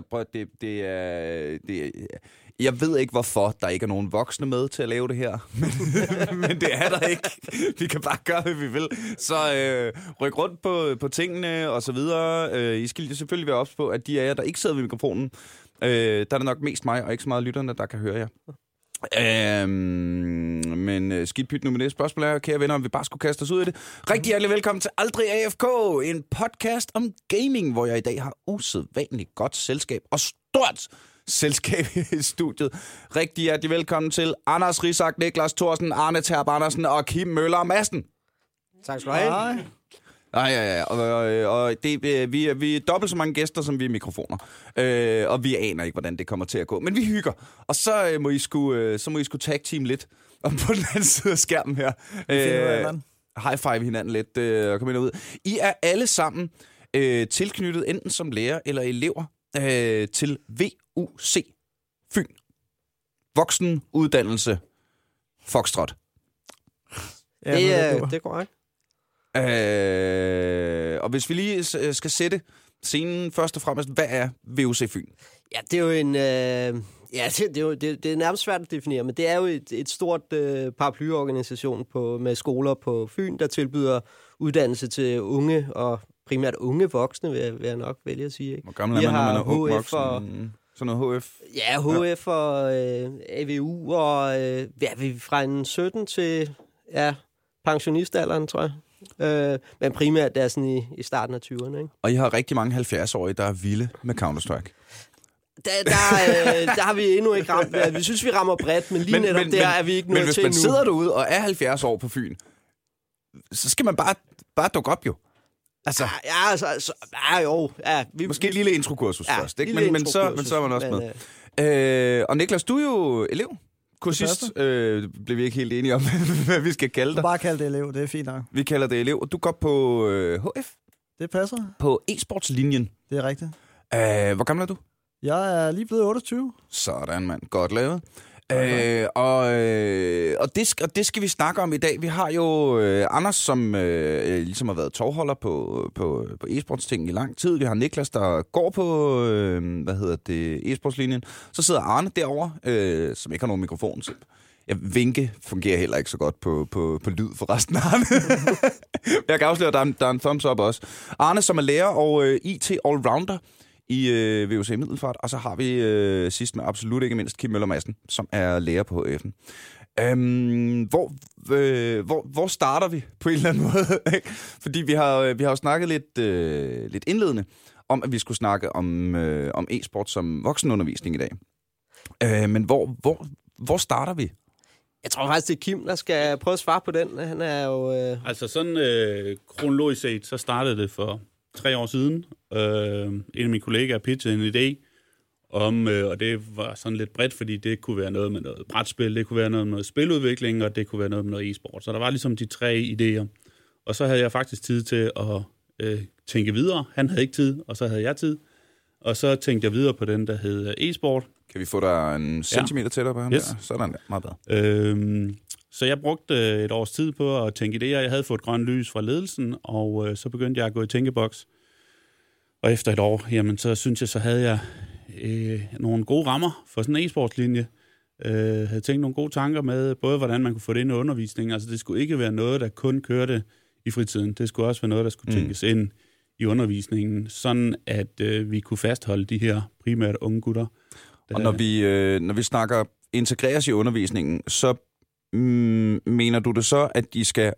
altså, prøv, at- det, det er... Det, jeg ved ikke, hvorfor der ikke er nogen voksne med til at lave det her, men, men det er der ikke. Vi kan bare gøre, hvad vi vil. Så øh, ryk rundt på, på tingene og så videre. Øh, I skal selvfølgelig være ops på, at de af jer, der ikke sidder ved mikrofonen, øh, der er det nok mest mig og ikke så meget lytterne, der kan høre jer. Øhm, men øh, skidt pyt nu med det. Spørgsmål er, kære venner, om vi bare skulle kaste os ud i det. Rigtig hjertelig velkommen til Aldrig AFK, en podcast om gaming, hvor jeg i dag har usædvanligt godt selskab og stort selskab i studiet. Rigtig hjertelig velkommen til Anders Risak, Niklas Thorsen, Arne Terp Andersen og Kim Møller Madsen. Tak skal du have. Nej. Ja, ja. Og, og, og det, øh, vi, er, vi er dobbelt så mange gæster, som vi er mikrofoner. Øh, og vi aner ikke, hvordan det kommer til at gå. Men vi hygger. Og så, øh, må, I sku, øh, så må I skulle tag team lidt om på den anden side af skærmen her. hinanden. high five hinanden lidt øh, og komme ind og ud. I er alle sammen øh, tilknyttet enten som lærer eller elever øh, til VUC Fyn. Voksen uddannelse Foxtrot. Ja, det, er, det er korrekt. Øh, og hvis vi lige øh, skal sætte scenen først og fremmest, hvad er VUC Fyn? Ja, det er jo en... Øh, ja, det, det, er jo, det, det er nærmest svært at definere, men det er jo et, et stort øh, paraplyorganisation på, med skoler på Fyn, der tilbyder uddannelse til unge og primært unge voksne, vil jeg, vil jeg nok vælge at sige. Ikke? Hvor gammel Vi er man, når man har er ung HF voksen? og- Sådan noget HF? Ja, HF og øh, AVU, og øh, ja, vi fra en 17 til ja, pensionistalderen, tror jeg. Øh, men primært det er sådan i, i starten af 20'erne, ikke? Og I har rigtig mange 70-årige, der er vilde med Counter-Strike. Der, der, øh, der har vi endnu ikke ramt. Ja, Vi synes, vi rammer bredt, men lige men, netop men, der er vi ikke Men nået hvis til man endnu. sidder derude og er 70 år på Fyn, så skal man bare, bare dukke op jo. Altså, Ja, altså, altså ja, jo. Ja, vi, måske et lille introkursus ja, først, ikke? Men, men, så, men så er man også men, med. øh, Øh, og Niklas, du er jo elev. Kursist øh, blev vi ikke helt enige om, hvad vi skal kalde dig. bare kalde det elev, det er fint nok. Vi kalder det elev. og Du går på øh, HF, Det passer. på e-sportslinjen. Det er rigtigt. Øh, hvor gammel er du? Jeg er lige blevet 28. Sådan, mand. Godt lavet. Øh, og, øh, og, det, og det skal vi snakke om i dag. Vi har jo øh, Anders, som øh, ligesom har været tovholder på, på, på e-sportsting i lang tid. Vi har Niklas, der går på øh, hvad hedder det, e-sportslinjen. Så sidder Arne derovre, øh, som ikke har nogen mikrofon. Så ja, vinke fungerer heller ikke så godt på, på, på lyd for resten af Arne. Jeg kan afsløre, at der er, der er en thumbs up også. Arne, som er lærer og øh, IT-allrounder i øh, VUC Middelfart, og så har vi øh, sidst men absolut ikke mindst Kim Møller Madsen, som er lærer på HF'en. Øhm, hvor, øh, hvor, hvor starter vi på en eller anden måde? ikke? Fordi vi har, øh, vi har jo snakket lidt, øh, lidt indledende om, at vi skulle snakke om, øh, om e-sport som voksenundervisning i dag. Øh, men hvor, hvor, hvor starter vi? jeg tror faktisk, det er Kim, der skal prøve at svare på den. Han er jo... Øh, Altså sådan øh, kronologisk set, så startede det for tre år siden. Øh, en af mine kollegaer pitchede en idé om, øh, og det var sådan lidt bredt, fordi det kunne være noget med noget brætspil, det kunne være noget med noget spiludvikling, og det kunne være noget med noget e-sport. Så der var ligesom de tre idéer. Og så havde jeg faktisk tid til at øh, tænke videre. Han havde ikke tid, og så havde jeg tid. Og så tænkte jeg videre på den, der hed e-sport. Kan vi få dig en centimeter tættere på ham Yes. der? Sådan der. Meget bedre. Øhm, så jeg brugte øh, et års tid på at tænke idéer. Jeg havde fået grønt lys fra ledelsen, og øh, så begyndte jeg at gå i tænkeboks. Og efter et år, jamen, så synes jeg, så havde jeg øh, nogle gode rammer for sådan en e-sportslinje. Øh, havde tænkt nogle gode tanker med, både hvordan man kunne få det ind i undervisningen. Altså, det skulle ikke være noget, der kun kørte i fritiden. Det skulle også være noget, der skulle Mm. tænkes ind i undervisningen, sådan at øh, vi kunne fastholde de her primært unge gutter. Og når vi, øh, når vi snakker integreres i undervisningen, så mm, mener du det så, at de skal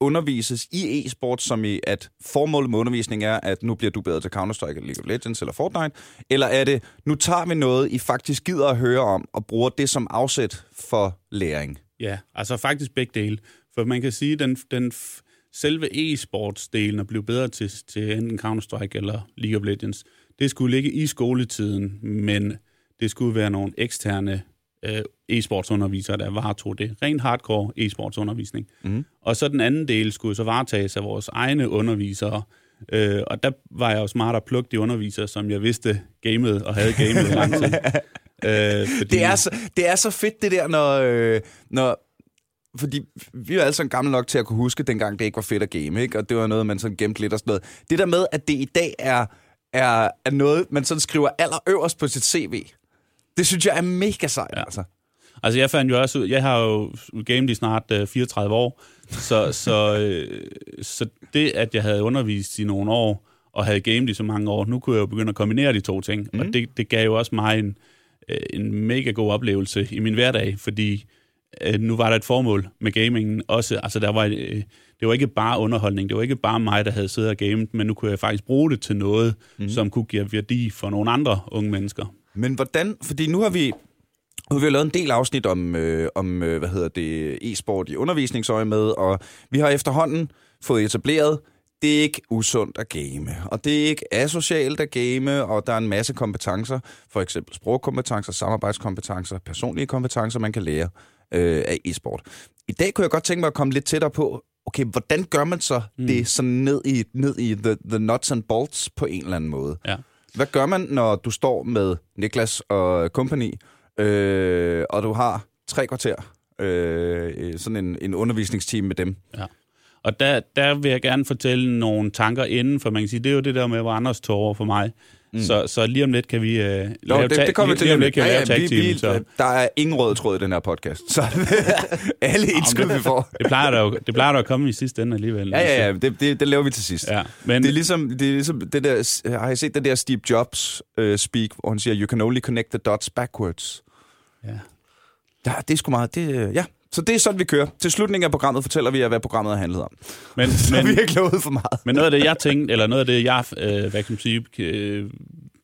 undervises i e-sport, som i at formålet med undervisning er, at nu bliver du bedre til Counter-Strike, eller League of Legends eller Fortnite? Eller er det, nu tager vi noget, I faktisk gider at høre om, og bruger det som afsæt for læring? Ja, altså faktisk begge dele. For man kan sige, at den, den f- selve e-sportsdelen at blive bedre til, til enten Counter-Strike eller League of Legends, det skulle ligge i skoletiden, men det skulle være nogle eksterne øh, e-sportsundervisere, der varetog det. Ren hardcore e-sportsundervisning. Mhm. Og så den anden del skulle så varetages af vores egne undervisere, Øh, og der var jeg jo smart at plukke de undervisere, som jeg vidste gamede og havde gamet lang tid. øh, fordi, Det er, så, det er så fedt, det der, når... Øh, når fordi vi er alle sammen gamle nok til at kunne huske, dengang det ikke var fedt at game, ikke? Og det var noget, man sådan gemte lidt og sådan noget. Det der med, at det i dag er, er, er noget, man sådan skriver allerøverst på sit CV. Det synes jeg er mega sejt, ja. Altså. Altså, jeg fandt jo også ud, jeg har jo gamet i snart øh, 34 år, så, så, øh, så det, at jeg havde undervist i nogle år, og havde gamet i så mange år, nu kunne jeg jo begynde at kombinere de to ting, mm. og det, det gav jo også mig en, øh, en mega god oplevelse i min hverdag, fordi øh, nu var der et formål med gamingen også, altså der var, øh, det var ikke bare underholdning, det var ikke bare mig, der havde siddet og gamet, men nu kunne jeg faktisk bruge det til noget, mm. som kunne give værdi for nogle andre unge mennesker. Men hvordan, fordi nu har vi, nu har vi lavet en del afsnit om, øh, om øh, hvad hedder det, e-sport i undervisningsøje med, og vi har efterhånden fået etableret, det er ikke usundt at game, og det er ikke asocialt at game, og der er en masse kompetencer, for eksempel sprogkompetencer, samarbejdskompetencer, personlige kompetencer, man kan lære øh, af e-sport. I dag kunne jeg godt tænke mig at komme lidt tættere på, okay, hvordan gør man så mm. det sådan ned i, ned i the, the nuts and bolts på en eller anden måde? Ja. Hvad gør man, når du står med Niklas og company, øh, og du har tre kvarter, øh, sådan en, en undervisningsteam med dem? Ja. Og der, der vil jeg gerne fortælle nogle tanker inden, for man kan sige, det er jo det der med, hvor Anders tog over for mig. Mm. Så, så lige om lidt kan vi lave Nå, det, det kommer vi til. lige om lidt kan Ja, ja, vi, team. Så. der er ingen rød tråd i den her podcast, så alle indskud, vi får. Det plejer, der jo, det plejer der at komme i sidste ende alligevel. Ja, ja, ja, det, det, det laver vi til sidst. ja. Men, Det er ligesom det, er ligesom det der, har I set det der Steve Jobs uh, speak, hvor han siger, you can only connect the dots backwards. ja. Ja, det er sgu meget, det, øh, ja. Så det er sådan, vi kører. Til slutningen af programmet fortæller vi jer, hvad programmet har handlet om. Men, Så men, vi er ikke lovet for meget. men noget af det, jeg tænkte, eller noget af det, jeg øh, hvad kan man sige, øh,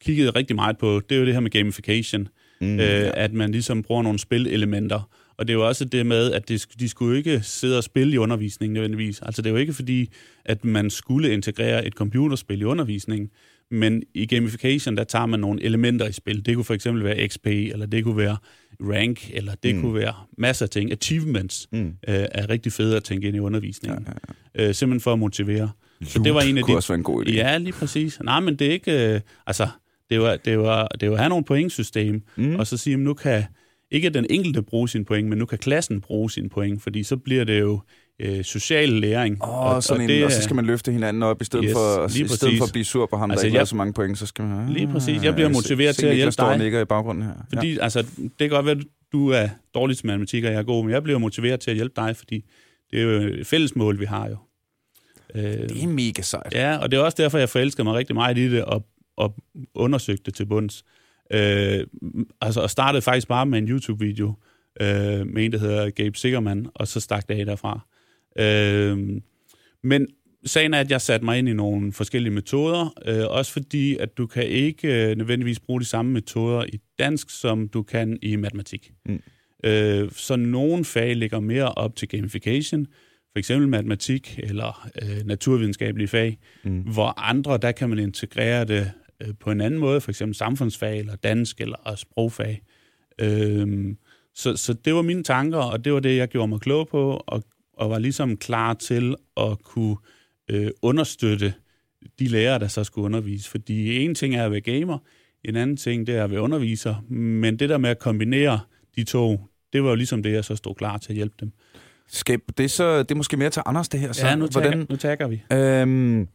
kiggede rigtig meget på, det er jo det her med gamification. Mm, øh, At man ligesom bruger nogle spillelementer. Og det er jo også det med, at det, de skulle ikke sidde og spille i undervisningen nødvendigvis. Altså det er jo ikke fordi, at man skulle integrere et computerspil i undervisningen. Men i gamification, der tager man nogle elementer i spil. Det kunne for eksempel være XP, eller det kunne være rank, eller det mm. kunne være masser af ting. Achievements mm. øh, er rigtig fede at tænke ind i undervisningen. Ja, ja, ja. Øh, simpelthen for at motivere. Så det var en af kunne de... også være en god idé. Ja, lige præcis. Nej, men det er ikke... Øh, altså, det var, det var, det var at have nogle pointsystem, mm. og så sige, at nu kan ikke den enkelte bruge sine point, men nu kan klassen bruge sine point, fordi så bliver det jo øh, social læring. Oh, sådan og, en, og så skal man løfte hinanden op, i stedet, Yes, for, i stedet for at blive sur på ham, Altså, der ikke jeg- har så mange point, så skal man... Lige præcis. Jeg bliver motiveret til at hjælpe står og dig. nikker i baggrunden her. Fordi, ja. altså, det kan godt være, du er dårlig til matematik, og jeg er god, men jeg bliver motiveret til at hjælpe dig, fordi det er jo et fælles mål, vi har jo. Øh, Det er mega sejt. Ja, og det er også derfor, jeg forelsker mig rigtig meget i det, og, og undersøgte det til bunds. Øh, altså, og startede faktisk bare med en YouTube-video, øh, med en, der hedder Gabe Sigerman, og så stak det af derfra. Øh, men sagen er, at jeg satte mig ind i nogle forskellige metoder, øh, også fordi, at du kan ikke øh, nødvendigvis bruge de samme metoder i dansk, som du kan i matematik. Mm. Øh, så nogle fag ligger mere op til gamification, for eksempel matematik eller øh, naturvidenskabelige fag, mm. hvor andre, der kan man integrere det øh, på en anden måde, for eksempel samfundsfag eller dansk eller sprogfag. Øh, så, så det var mine tanker, og det var det, jeg gjorde mig klog på, og, og var ligesom klar til at kunne øh, understøtte de lærere, der så skulle undervise. Fordi en ting er at være gamer, en anden ting det er at være underviser, men det der med at kombinere de to, det var jo ligesom det, jeg så stod klar til at hjælpe dem. Skal, det, er så, det er måske mere til Anders, det her. Så. ja, nu tager, nu tager vi. Øhm,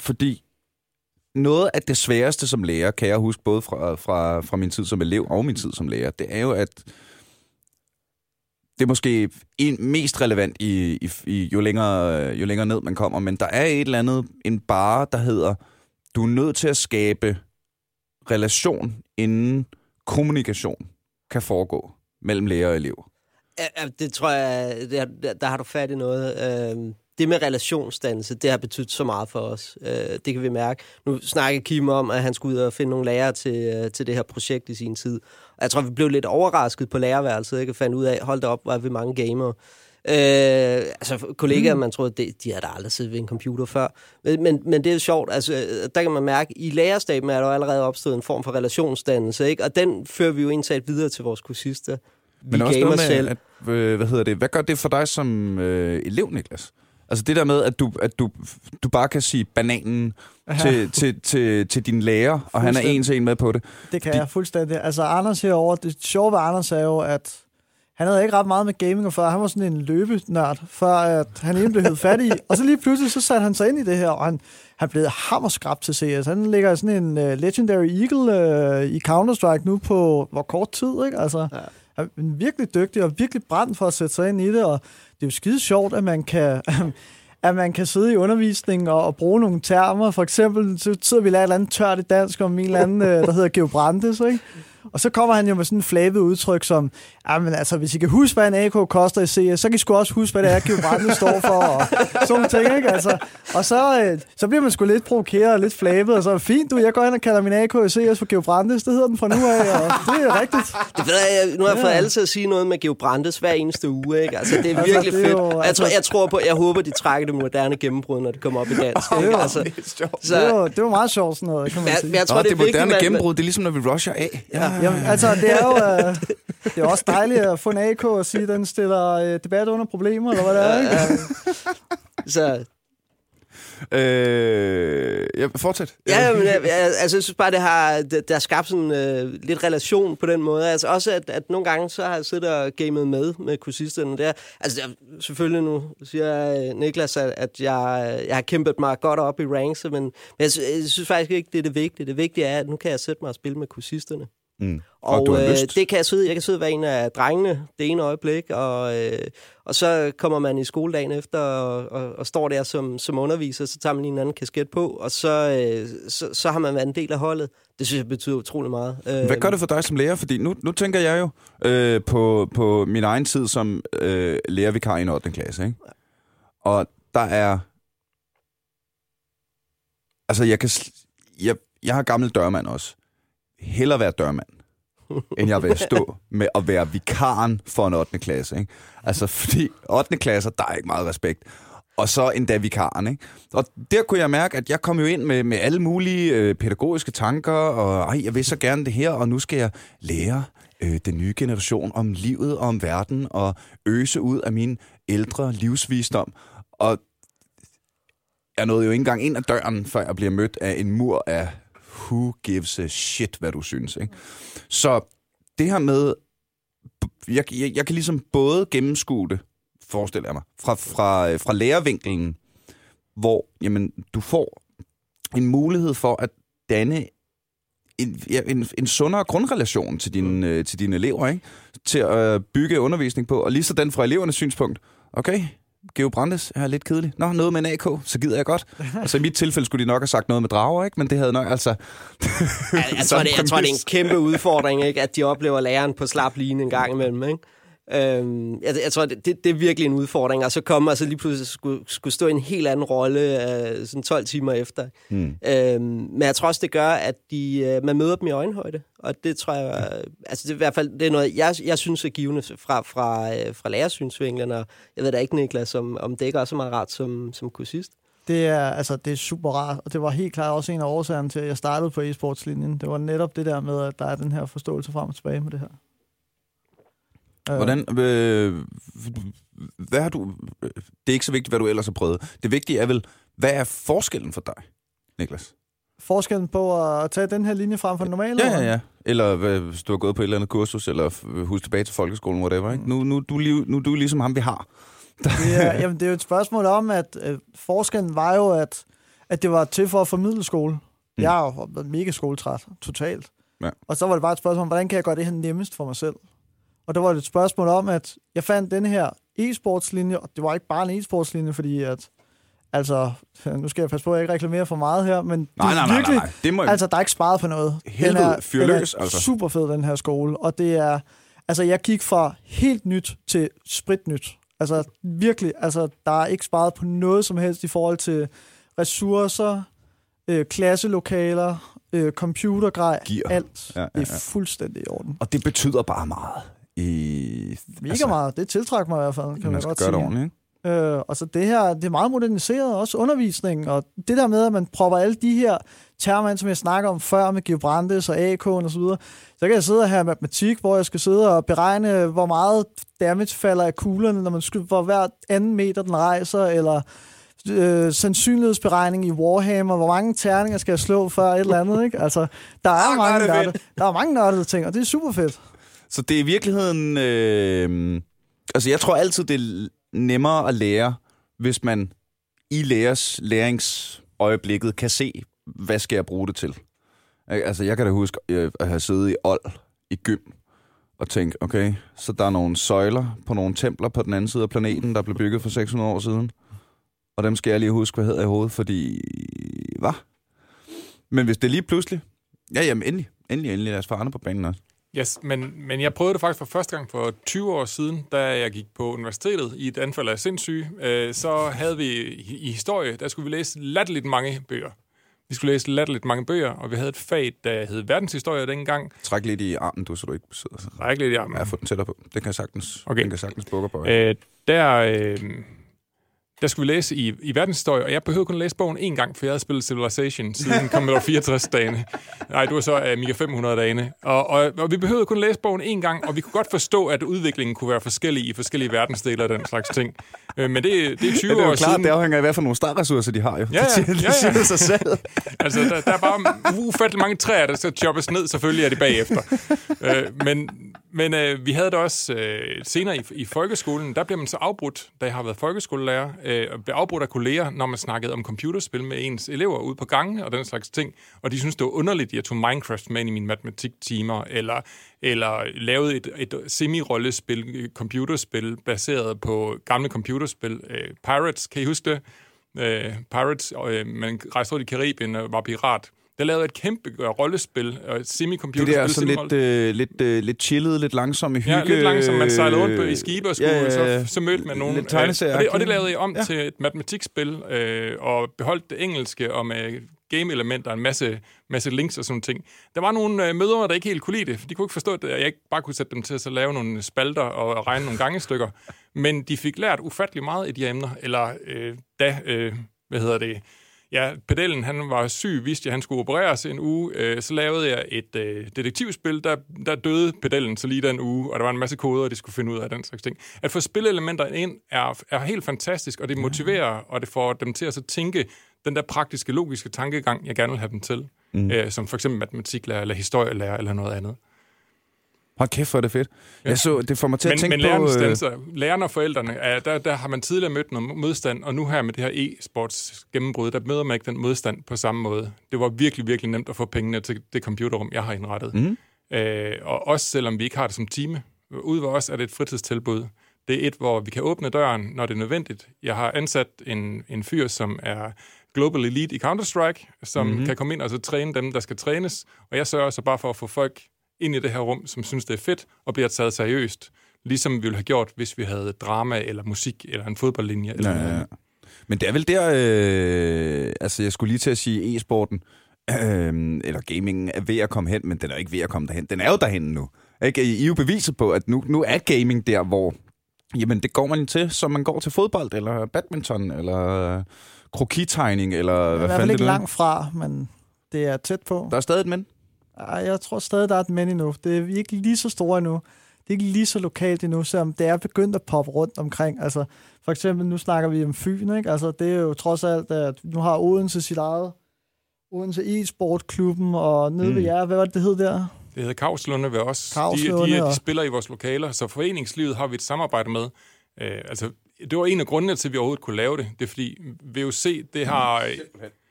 fordi noget af det sværeste som lærer, kan jeg huske både fra, fra, fra min tid som elev og min tid som lærer, det er jo, at det er måske en, mest relevant i, i, i jo, længere, jo længere ned man kommer, men der er et eller andet, en bare, der hedder, du er nødt til at skabe relation, inden kommunikation kan foregå mellem lærer og elev. Ja, det tror jeg, der, der, har du fat i noget. Øhm, det med relationsdannelse, det har betydet så meget for os. Øh, det kan vi mærke. Nu snakker Kim om, at han skulle ud og finde nogle lærere til, øh, til det her projekt i sin tid. Jeg tror, vi blev lidt overrasket på lærerværelset, ikke? Og fandt ud af, hold da op, hvor er vi mange gamere. Øh, altså kollegaer, mm. man troede, de, de havde da aldrig siddet ved en computer før. Men, men, men det er jo sjovt, altså, der kan man mærke, i lærerstaben er der jo allerede opstået en form for relationsdannelse, ikke? og den fører vi jo indtaget videre til vores kursister. Vi Men også gamer noget med, selv. at, øh, hvad hedder det, hvad gør det for dig som øh, elev, Niklas? Altså det der med, at du, at du, du bare kan sige bananen til, til, til, til din lærer, og han er en til en med på det. Det kan De- jeg fuldstændig. Altså, Anders herovre, det sjove ved Anders er jo, at han havde ikke ret meget med gaming før. Han var sådan en løbenørd, før at han egentlig blev hed fat i. Og så lige pludselig, så satte han sig ind i det her, og han, han blev hammerskrabt til CS. Han ligger sådan en uh, Legendary Eagle uh, i Counter-Strike nu på hvor kort tid, ikke? Altså, ja. han er virkelig dygtig og virkelig brændt for at sætte sig ind i det, og det er jo skide sjovt, at man kan... at man kan sidde i undervisningen og, og bruge nogle termer. For eksempel, så sidder vi og lærer et eller andet tørt i dansk om en eller anden, øh, der hedder Geobrandes, ikke? Og så kommer han jo med sådan en flabet udtryk som, men altså, hvis I kan huske, hvad en AK koster i CS, så kan I sgu også huske, hvad det er, Geobrande står for, og sådan nogle ting, ikke? Altså, og så, øh, så bliver man sgu lidt provokeret og lidt flabet, og så fint, du, jeg går ind og kalder min AK i CS for Geobrandes, det hedder den fra nu af, og det er rigtigt. Det ved jeg, nu har jeg fået alle til at sige noget med Geobrandes hver eneste uge, ikke? Altså, det er altså, virkelig det er jo, fedt. Altså, jeg, tror, jeg tror på, jeg håber, de trækker det moderne gennembrud, når det kommer op i dansk, ikke? Det var, altså, så, det, var, det var meget sjovt sådan noget, kan man ja, sige. Men jeg tror, det, det moderne gennembrud, det er ligesom, når vi rusher af. Ja. Jamen, altså, det er jo øh, det er også dejligt at få en AK og sige, at den stiller øh, debat under problemer, eller hvad det er, ikke? Så Øh, ja, fortsæt. Ja, men jeg, jeg, altså, jeg synes bare, det har, det, der har skabt sådan øh, lidt relation på den måde. Altså også, at, at nogle gange, så har jeg siddet og gamet med med kursisterne der. Altså, jeg, selvfølgelig nu siger Niklas, at, at jeg, jeg har kæmpet mig godt op i ranks, men, men jeg, jeg synes faktisk ikke, det er det vigtige. Det vigtige er, at nu kan jeg sætte mig og spille med kursisterne. Mm. Og, og øh, det kan jeg sidde, jeg kan sidde være en af drengene det ene øjeblik, og, øh, og så kommer man i skoledagen efter og, og, og står der som, som underviser, så tager man en anden kasket på, og så, øh, så, så har man været en del af holdet. Det synes jeg betyder utrolig meget. Hvad gør det for dig som lærer? Fordi nu, nu tænker jeg jo øh, på, på min egen tid som øh, lærervikar i 8. klasse, ikke? Og der er... Altså, jeg kan... Jeg, jeg har gammel dørmand også hellere være dørmand, end jeg vil stå med at være vikaren for en 8. klasse. Ikke? Altså, fordi 8. klasser, der er ikke meget respekt. Og så endda vikaren, ikke? Og der kunne jeg mærke, at jeg kom jo ind med, med alle mulige øh, pædagogiske tanker, og ej, jeg vil så gerne det her, og nu skal jeg lære øh, den nye generation om livet og om verden, og øse ud af min ældre livsvisdom. Og jeg nåede jo ikke engang ind ad døren, før jeg bliver mødt af en mur af who gives a shit, hvad du synes. Ikke? Så det her med, jeg, jeg, jeg kan ligesom både gennemskue det, forestiller jeg mig, fra, fra, øh, fra lærervinkelen, hvor jamen, du får en mulighed for at danne en, ja, en, en sundere grundrelation til, din, øh, til dine elever, ikke? til at øh, bygge undervisning på, og lige sådan fra elevernes synspunkt, okay, Geo Brandes er lidt kedelig. Nå, noget med en AK, så gider jeg godt. Altså i mit tilfælde skulle de nok have sagt noget med drager, ikke? Men det havde nok, altså... ja, jeg, tror, det, jeg tror, det er en kæmpe udfordring, ikke? At de oplever læreren på slap line en gang imellem, ikke? Øhm, jeg, jeg tror, det, det, det er virkelig en udfordring, og så komme altså lige pludselig skulle, skulle stå i en helt anden rolle øh, sådan 12 timer efter. Mm. Øhm, men jeg tror også, det gør, at de, øh, man møder dem i øjenhøjde, og det tror jeg, øh, altså det er i hvert fald det er noget, jeg, jeg synes er givende fra, fra, øh, fra lærersynsvinklen, og jeg ved da ikke, Niklas, om, om det ikke er så meget rart som, som kursist. Det er, altså, det er super rart, og det var helt klart også en af årsagerne til, at jeg startede på e-sportslinjen. Det var netop det der med, at der er den her forståelse frem og tilbage med det her. Hvordan, øh, hvad har du, det er ikke så vigtigt, hvad du ellers har prøvet. Det vigtige er vel, hvad er forskellen for dig, Niklas? Forskellen på at tage den her linje frem for den normale? Ja, ja, ja. Eller hvis du har gået på et eller andet kursus, eller husk tilbage til folkeskolen, whatever. Ikke? Nu, nu, du, nu du er ligesom ham, vi har. det, er, jamen, det er jo et spørgsmål om, at øh, forskellen var jo, at, at det var til for at formidle skole. Mm. Jeg har jo mega skoletræt, totalt. Ja. Og så var det bare et spørgsmål om, hvordan kan jeg gøre det her nemmest for mig selv? Og der var det et spørgsmål om, at jeg fandt den her e-sportslinje, og det var ikke bare en e-sportslinje, fordi at, altså, nu skal jeg passe på, at jeg ikke reklamerer for meget her, men nej, det er nej, virkelig, nej, nej. Det må... altså, der er ikke sparet på noget. Helvede, den er, fyrløs, den er altså. super fed, den her skole, og det er, altså, jeg gik fra helt nyt til spritnyt. Altså, virkelig, altså, der er ikke sparet på noget som helst i forhold til ressourcer, øh, klasselokaler, øh, computergrej, Gear. alt. Ja, ja, ja. ja. Det er fuldstændig i orden. Og det betyder bare meget. I, Mega altså, meget. Det tiltrækker mig i hvert fald, kan man, man godt gøre sige. det ordentligt, ikke? Øh, og så det her, det er meget moderniseret, også undervisning, og det der med, at man propper alle de her termer ind, som jeg snakker om før med Geobrandes og AK'en og så videre, så kan jeg sidde og have matematik, hvor jeg skal sidde og beregne, hvor meget damage falder af kuglerne, når man skyder for hver anden meter, den rejser, eller øh, sandsynlighedsberegning i Warhammer, hvor mange terninger skal jeg slå før et eller andet, ikke? Altså, der er, mange, hvor er nørdede, der er mange nørdede ting, og det er super fedt. Så det er i virkeligheden... Øh, altså, jeg tror altid, det er nemmere at lære, hvis man i lærers læringsøjeblikket kan se, hvad skal jeg bruge det til. Altså, jeg kan da huske øh, at have siddet i old i gym og tænke, okay, så der er nogle søjler på nogle templer på den anden side af planeten, der blev bygget for 600 år siden. Og dem skal jeg lige huske, hvad hedder i hovedet, fordi... Hvad? Men hvis det lige pludselig... Ja, jamen endelig. Endelig, endelig. Lad os få andre på banen også. Yes, men, men jeg prøvede det faktisk for første gang for 20 år siden, da jeg gik på universitetet i et anfald af sindssyge. Øh, så havde vi i, i historie, der skulle vi læse latterligt mange bøger. Vi skulle læse latterligt mange bøger, og vi havde et fag, der hed verdenshistorie dengang. Træk lidt i armen, du, så du ikke sidder. Træk lidt i armen. Ja, få den tættere på. Det kan jeg sagtens, Okay. den kan sagtens bukke på. Øh, der, øh, der skulle vi læse i, i verdenshistorie, og jeg behøvede kun at læse bogen én gang, for jeg havde spillet Civilization siden Commodore 64-dagene. Nej, du var så Amiga 500-dagene. Og, og, og vi behøvede kun at læse bogen én gang, og vi kunne godt forstå, at udviklingen kunne være forskellig i forskellige verdensdele og den slags ting. Øh, men det, det er 20 Ja, det er år klart, siden. det afhænger af, hvad for nogle startressourcer de har jo. Ja, ja, det siger, ja, det ja. siger sig selv. Altså, der, der er bare ufattelig mange træer, der skal choppes ned. Selvfølgelig er de bagefter. øh, men men øh, vi havde det også øh, senere i, i folkeskolen. Der blev man så afbrudt, da jeg har været folkeskolelærer, øh, og blev afbrudt af kolleger, når man snakkede om computerspil med ens elever ude på gangen og den slags ting. Og de synes det var underligt, at jeg tog Minecraft med ind i mine matematiktimer, eller, eller lavede et, et semi-rollespil, computerspil, baseret på gamle computerspil. Øh, Pirates, kan I huske det? øh, Pirates, øh, man rejste rundt i Karibien og var pirat. Der lavede et kæmpe øh, rollespil, og Det semi-computerspil. der sådan lidt, øh, lidt, øh, lidt chillet, lidt langsom i hygge. Ja, lidt langsomt. Man sejlede rundt på, i skibe og skulle, Ja, ja, ja. så, så mødte man nogen. Lidt øh, og, det, og det lavede jeg om Ja. til et matematikspil, øh, og beholdt det engelske og med game-elementer, en masse, masse links og sådan ting. Der var nogle øh, mødre, der ikke helt kunne lide det, for de kunne ikke forstå, at jeg ikke bare kunne sætte dem til at så lave nogle spalter og regne nogle gangestykker. Men de fik lært ufattelig meget i de her emner, eller øh, da, øh, hvad hedder det, Ja, pedellen, han var syg, vidste jeg, han skulle opereres en uge. Øh, så lavede jeg et øh, detektivspil, der, der døde pedellen så lige den uge, og der var en masse koder, de skulle finde ud af den slags ting. At få spillelementer ind er, er helt fantastisk, og det motiverer, og det får dem til at så tænke den der praktiske, logiske tankegang, jeg gerne vil have dem til. Mm. Øh, som for eksempel matematiklærer, eller historielærer, eller noget andet. Hold kæft, hvor er det fedt. Ja. Jeg så, det får mig til at Men, tænke men lærerne, på... øh, standser, lærerne og forældrene, er, der, der har man tidligere mødt noget modstand, og nu her med det her e-sports gennembrud, der møder man ikke den modstand på samme måde. Det var virkelig, virkelig nemt at få pengene til det computerrum, jeg har indrettet. Mhm. Øh, og også selvom vi ikke har det som time. Ude ved os er det et fritidstilbud. Det er et, hvor vi kan åbne døren, når det er nødvendigt. Jeg har ansat en, en fyr, som er Global Elite i Counter-Strike, som Mhm. mm-hmm. kan komme ind og så træne dem, der skal trænes. Og jeg sørger så bare for at få folk ind i det her rum, som synes, det er fedt, og bliver taget seriøst. Ligesom vi ville have gjort, hvis vi havde drama, eller musik, eller en fodboldlinje. Eller Ja, noget ja. Men det er vel der, øh, altså jeg skulle lige til at sige e-sporten, øh, eller gamingen er ved at komme hen, men den er jo ikke ved at komme derhen. Den er jo derhen nu. Ikke? I er jo beviset på, at nu, nu er gaming der, hvor jamen, det går man til, som man går til fodbold, eller badminton, eller krokitegning, eller Det er hvad fanden det ikke nu er. langt fra, men det er tæt på. Der er stadig et men. Ej, jeg tror stadig, der er et men endnu. Det er ikke lige så store endnu. Det er ikke lige så lokalt endnu, som det er begyndt at poppe rundt omkring. Altså, for eksempel, nu snakker vi om Fyn, ikke? Altså, det er jo trods alt, at nu har Odense sit eget Odense e-sportklubben, og nede mm. ved Mm. jer, hvad var det, det hed der? Det hedder Kavslunde ved os. De, Kavslunde de, og- de spiller i vores lokaler, så foreningslivet har vi et samarbejde med. Øh, altså, det var en af grundene til, at vi overhovedet kunne lave det. Det er fordi VUC, det har...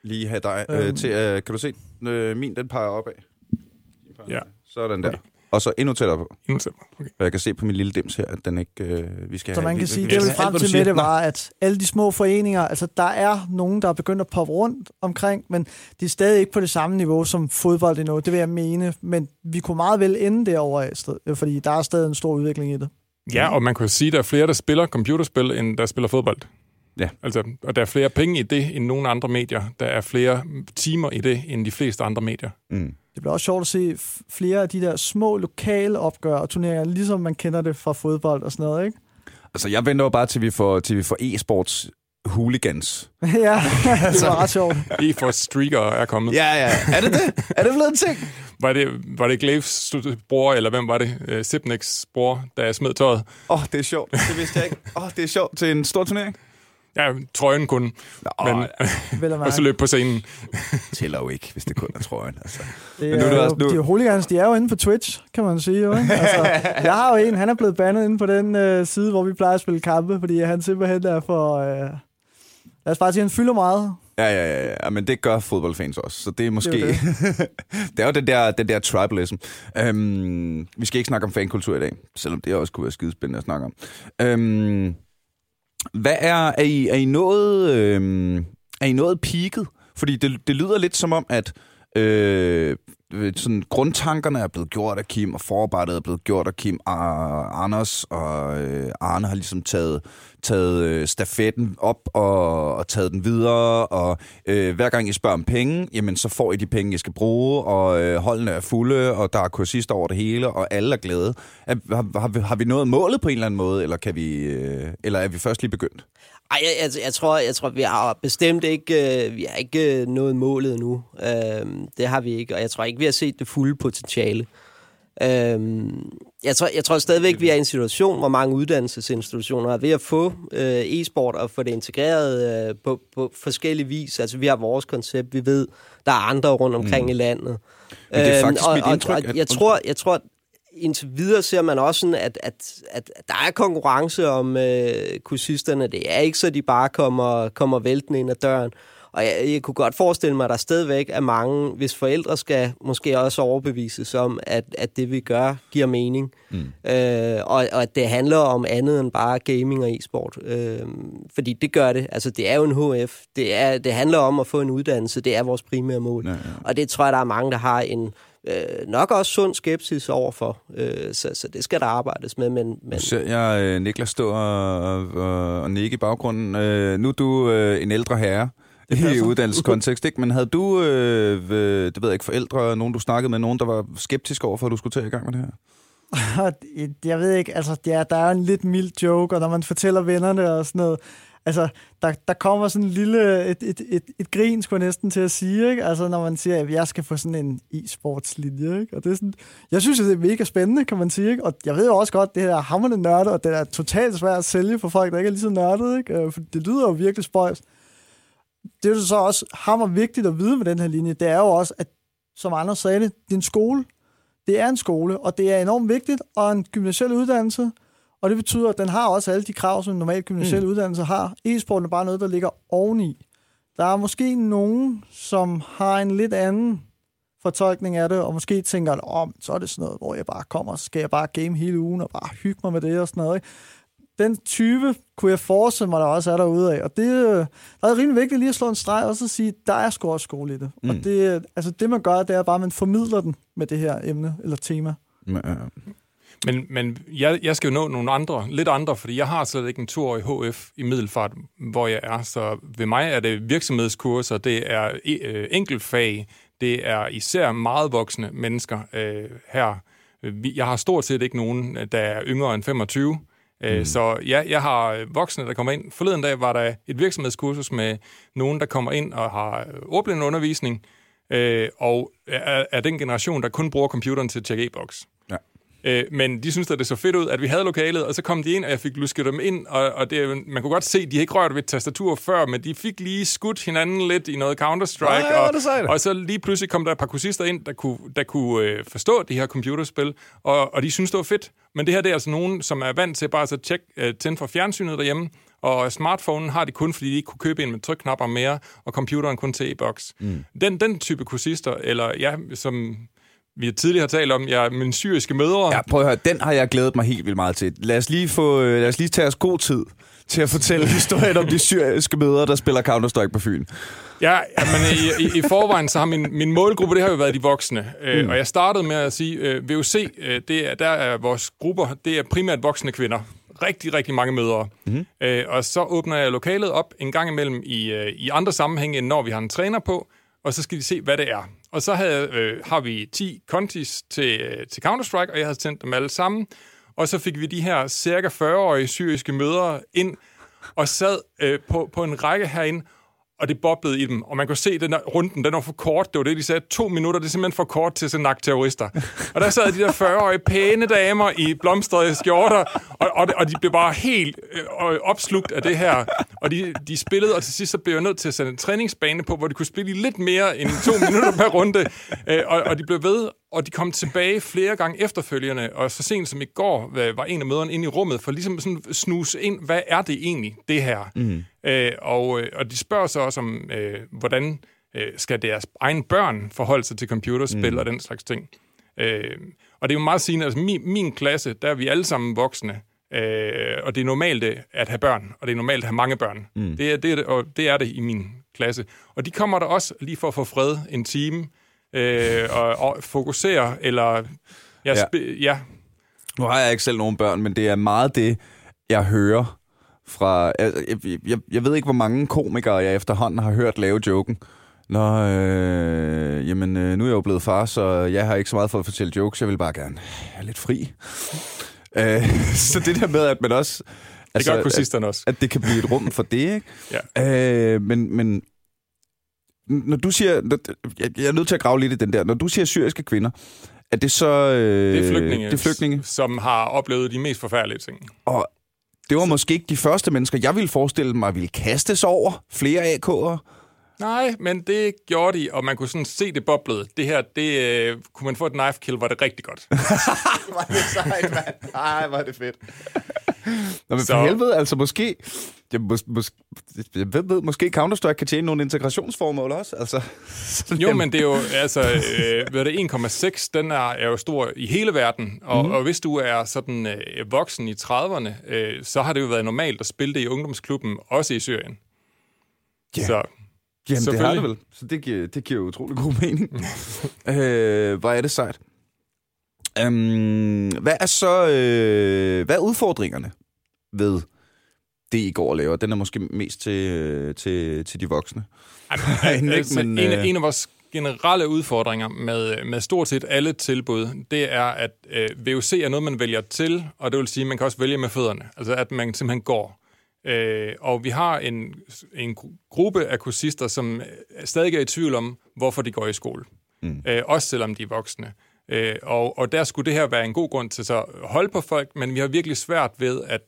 Lige have dig øh, Øhm. til, øh, kan du se, øh, min den peger opad. Ja. Sådan der. Okay. Og så endnu tættere på. Okay. Og jeg kan se på min lille dims her, at den ikke, øh, vi skal Så have... man kan sige, det vi- frem til med det var, at alle de små foreninger, altså der er nogen, der er begyndt at poppe rundt omkring, men de er stadig ikke på det samme niveau som fodbold endnu, det vil jeg mene. Men vi kunne meget vel ende derovre, i stedet, fordi der er stadig en stor udvikling i det. Ja, og man kan sige, at der er flere, der spiller computerspil, end der spiller fodbold. Ja. Altså, og der er flere penge i det, end nogle andre medier. Der er flere timer i det, end de fleste andre medier. Mm. Det bliver også sjovt at se flere af de der små lokale opgør og turneringer, ligesom man kender det fra fodbold og sådan noget, ikke? Altså, jeg venter jo bare, til vi får, til vi får e-sports hooligans. ja, det var ret sjovt. E for streaker er kommet. Ja, ja. Er det det? Er det blevet en ting? Var det, var det Glaves bror, eller hvem var det? Uh, Sipniks bror, der smed tøjet? Åh, oh, det er sjovt. Det vidste jeg ikke. Åh, oh, det er sjovt til en stor turnering. Ja, trøjen kun. Nå, Men, og så løb på scenen. tæller jo ikke, hvis det kun er trøjen. Altså. Det Men nu er er, det jo, også- nu- De hooligans, de er jo inde på Twitch, kan man sige. Jo, ikke? Altså, jeg har jo en, han er blevet bandet inde på den øh, side, hvor vi plejer at spille kampe, fordi han simpelthen er for... Øh, lad os bare sige, han fylder meget. Ja, ja, ja, ja, men det gør fodboldfans også, så det er måske... Det Det er er, jo den der, den der tribalism. Øhm, vi skal ikke snakke om fankultur i dag, selvom det også kunne være skidespændende at snakke om. Øhm, hvad er... Er I, er I nået... øh, er I nået peaked? Fordi det, det lyder lidt som om, at øh, øh, sådan, grundtankerne er blevet gjort af Kim, og forarbejdet er blevet gjort af Kim og Anders, og øh, Arne har ligesom taget, taget øh, stafetten op og, og taget den videre, og øh, hver gang I spørger om penge, jamen så får I de penge, I skal bruge, og øh, holdene er fulde, og der er kursister over det hele, og alle er glade. Er, har, har, vi, har vi nået målet på en eller anden måde, eller, kan vi, øh, eller er vi først lige begyndt? Ej, jeg, jeg, jeg, tror, jeg tror, vi har bestemt ikke, øh, vi har ikke øh, nået målet nu. Øh, det har vi ikke, og jeg tror ikke, vi har set det fulde potentiale. Øh, jeg, tror, jeg tror stadigvæk, vi er i en situation, hvor mange uddannelsesinstitutioner er ved at få øh, e-sport og få det integreret øh, på, på forskellige vis. Altså, vi har vores koncept, vi ved, der er andre rundt omkring mm. i landet. Men det er faktisk og, mit og, indtryk, og, at- jeg tror, jeg tror, indtil videre ser man også sådan, at, at, at der er konkurrence om øh, kursisterne. Det er ikke så, de bare kommer, kommer væltende ind ad døren. Og jeg, jeg kunne godt forestille mig, at der stadigvæk er mange, hvis forældre skal måske også overbevises om, at, at det vi gør giver mening. Mm. Øh, og, og at det handler om andet end bare gaming og e-sport. Øh, fordi det gør det. Altså, det er jo en HF. Det, er, det handler om at få en uddannelse. Det er vores primære mål. Ja, ja. Og det tror jeg, der er mange, der har en øh, nok også sund skepsis overfor. Øh, så, så det skal der arbejdes med. Men, men ser jeg øh, Niklas stå og, og, og nikke i baggrunden. Øh, nu er du øh, en ældre herre i uddannelseskontekst, ikke? Men havde du, øh, øh, det ved jeg ikke, forældre, nogen du snakkede med, nogen der var skeptiske over for, at du skulle tage i gang med det her? Jeg ved ikke, altså, ja, der er en lidt mild joke, og når man fortæller vennerne og sådan noget, altså, der, der kommer sådan en lille, et, et, et, et grin, skulle jeg næsten til at sige, ikke? Altså, når man siger, at jeg skal få sådan en e-sportslinje, ikke? Og det er sådan, jeg synes, det er mega spændende, kan man sige, ikke? Og jeg ved jo også godt, det her er hammerende nørdet, og det er totalt svært at sælge for folk, der ikke er lige så nørdet, ikke? Øh, For det lyder jo virkelig spøjs. Det er jo så også hammer vigtigt at vide med den her linje, det er jo også, at som andre sagde det, det er en skole. Det er en skole, og det er enormt vigtigt, og en gymnasiel uddannelse, og det betyder, at den har også alle de krav, som en normal gymnasiel mm. uddannelse har. E-sporten er bare noget, der ligger oveni. Der er måske nogen, som har en lidt anden fortolkning af det, og måske tænker, om oh, så er det sådan noget, hvor jeg bare kommer, så skal jeg bare game hele ugen, og bare hygge mig med det og sådan noget. Ikke? Den type kunne jeg forestille mig, der også er derude af. Og det, øh, der er rimelig vigtigt lige at slå en streg, og så sige, der er sgu også skole i det. Mm. Og det, altså det, man gør, det er bare, at man formidler den med det her emne eller tema. Men, øh, Men, men jeg, jeg skal jo nå nogle andre, lidt andre, fordi jeg har slet ikke en toårig HF i Middelfart, hvor jeg er. Så ved mig er det virksomhedskurser, det er øh, enkeltfag, det er især meget voksne mennesker øh, her. Jeg har stort set ikke nogen, der er yngre end 25. Mm. Så ja, jeg har øh, voksne, der kommer ind. Forleden dag var der et virksomhedskursus med nogen, der kommer ind og har øh, ordblinde undervisning, øh, og er, er den generation, der kun bruger computeren til at tjekke e-boks. Ja. Øh, men de synes at det så fedt ud, at vi havde lokalet, og så kom de ind, og jeg fik lusket dem ind, og, og det, man kunne godt se, at de ikke rørt ved et tastatur før, men de fik lige skudt hinanden lidt i noget Counter-Strike, hvor er og, det og så lige pludselig kom der et par kursister ind, der kunne, der kunne øh, forstå de her computerspil, og, og de synes det var fedt. Men det her det er altså nogen, som er vant til bare at så tjekke, øh, tænde for fjernsynet derhjemme, og smartphonen har de kun, fordi de ikke kunne købe en med trykknapper mere, og computeren kun til e-boks. Mm. Den, den type kursister, eller ja, som vi tidligere har talt om, jeg min syriske mødre, ja, prøv at høre, den har jeg glædet mig helt vildt meget til. Lad os lige, få, øh, lad os lige tage os god tid til at fortælle historien om de syriske mødre, der spiller Counter-Strike på Fyn. Ja, men i, i, i forvejen så har min, min målgruppe, det har jo været de voksne. Øh, Og jeg startede med at sige, øh, VUC, øh, det er, der er vores grupper, det er primært voksne kvinder. Rigtig, rigtig mange mødre. Øh, og så åbner jeg lokalet op en gang imellem i, øh, i andre sammenhænge, end når vi har en træner på, og så skal de se, hvad det er. Og så havde, øh, har vi 10 kontis til, øh, til Counter-Strike, og jeg havde sendt dem alle sammen. Og så fik vi de her cirka 40-årige syriske mødre ind, og sad øh, på, på en række herinde, og det boblede i dem. Og man kunne se, den der runden, den var for kort. Det var det, de sagde. To minutter, det er simpelthen for kort til at nakke terrorister. Og der sad de der 40-årige pæne damer i blomstrede skjorter, og, og, og de blev bare helt øh, øh, opslugt af det her. Og de, de spillede, og til sidst så blev jeg nødt til at sætte en træningsbane på, hvor de kunne spille i lidt mere end to minutter per runde. Øh, og, og de blev ved, og de kom tilbage flere gange efterfølgende, og så sent som i går var en af møderne inde i rummet, for ligesom sådan snuse ind, hvad er det egentlig, det her? Mm. Øh, og, øh, og de spørger så også om, øh, hvordan øh, skal deres egne børn forholde sig til computerspil mm. og den slags ting. Øh, og det er jo meget sigende, altså min, min klasse, der er vi alle sammen voksne, øh, og det er normalt at have børn, og det er normalt at have mange børn. Mm. Det, er, det, er, og det er det i min klasse. Og de kommer der også lige for at få fred en time, øh, og, og fokusere, eller... Ja, ja. ja. Nu har jeg ikke selv nogen børn, men det er meget det, jeg hører fra... Jeg, jeg, jeg ved ikke, hvor mange komikere jeg efterhånden har hørt lave joken. Nå, øh, jamen, øh, nu er jeg jo blevet far, så jeg har ikke så meget for at fortælle jokes. Jeg vil bare gerne have lidt fri. øh, så det der med, at man også... Altså, det gør kursisterne også. At det kan blive et rum for det, ikke? ja. øh, men, men når du siger... Jeg er nødt til at grave lidt i den der. Når du siger syriske kvinder, er det så... Øh, det, er flygtninge, det er flygtninge, som har oplevet de mest forfærdelige ting. Og det var måske ikke de første mennesker, jeg ville forestille mig, ville kastes over flere AK'er. Nej, men det gjorde de, og man kunne sådan se det boblede. Det her, det øh, kunne man få et knife kill, var det rigtig godt. var det sejt, mand. Ej, var det fedt. Nå, men så... for helvede, altså måske... Jeg, mås, mås, jeg ved, ved, måske Counter-Strike kan tjene nogle integrationsformål også. Altså, jo, men det er jo, altså, øh, ved det 1,6, den er, er jo stor i hele verden, og, mm. og hvis du er sådan øh, voksen i 30'erne, øh, så har det jo været normalt at spille det i ungdomsklubben, også i Syrien. Yeah. Så Jamen, det har det vel. Så det giver, det giver utrolig god mening. øh, hvor er det sejt. Um, hvad er så øh, hvad er udfordringerne ved det, I går og laver? Den er måske mest til, øh, til, til de voksne. Jamen, men, en, øh... en af vores generelle udfordringer med, med stort set alle tilbud, det er, at øh, VUC er noget, man vælger til, og det vil sige, at man kan også vælge med fødderne. Altså, at man simpelthen går. Øh, og vi har en, en gruppe af kursister, som stadig er i tvivl om, hvorfor de går i skole. Mm. Øh, også selvom de er voksne. Øh, og, og der skulle det her være en god grund til så at holde på folk, men vi har virkelig svært ved, at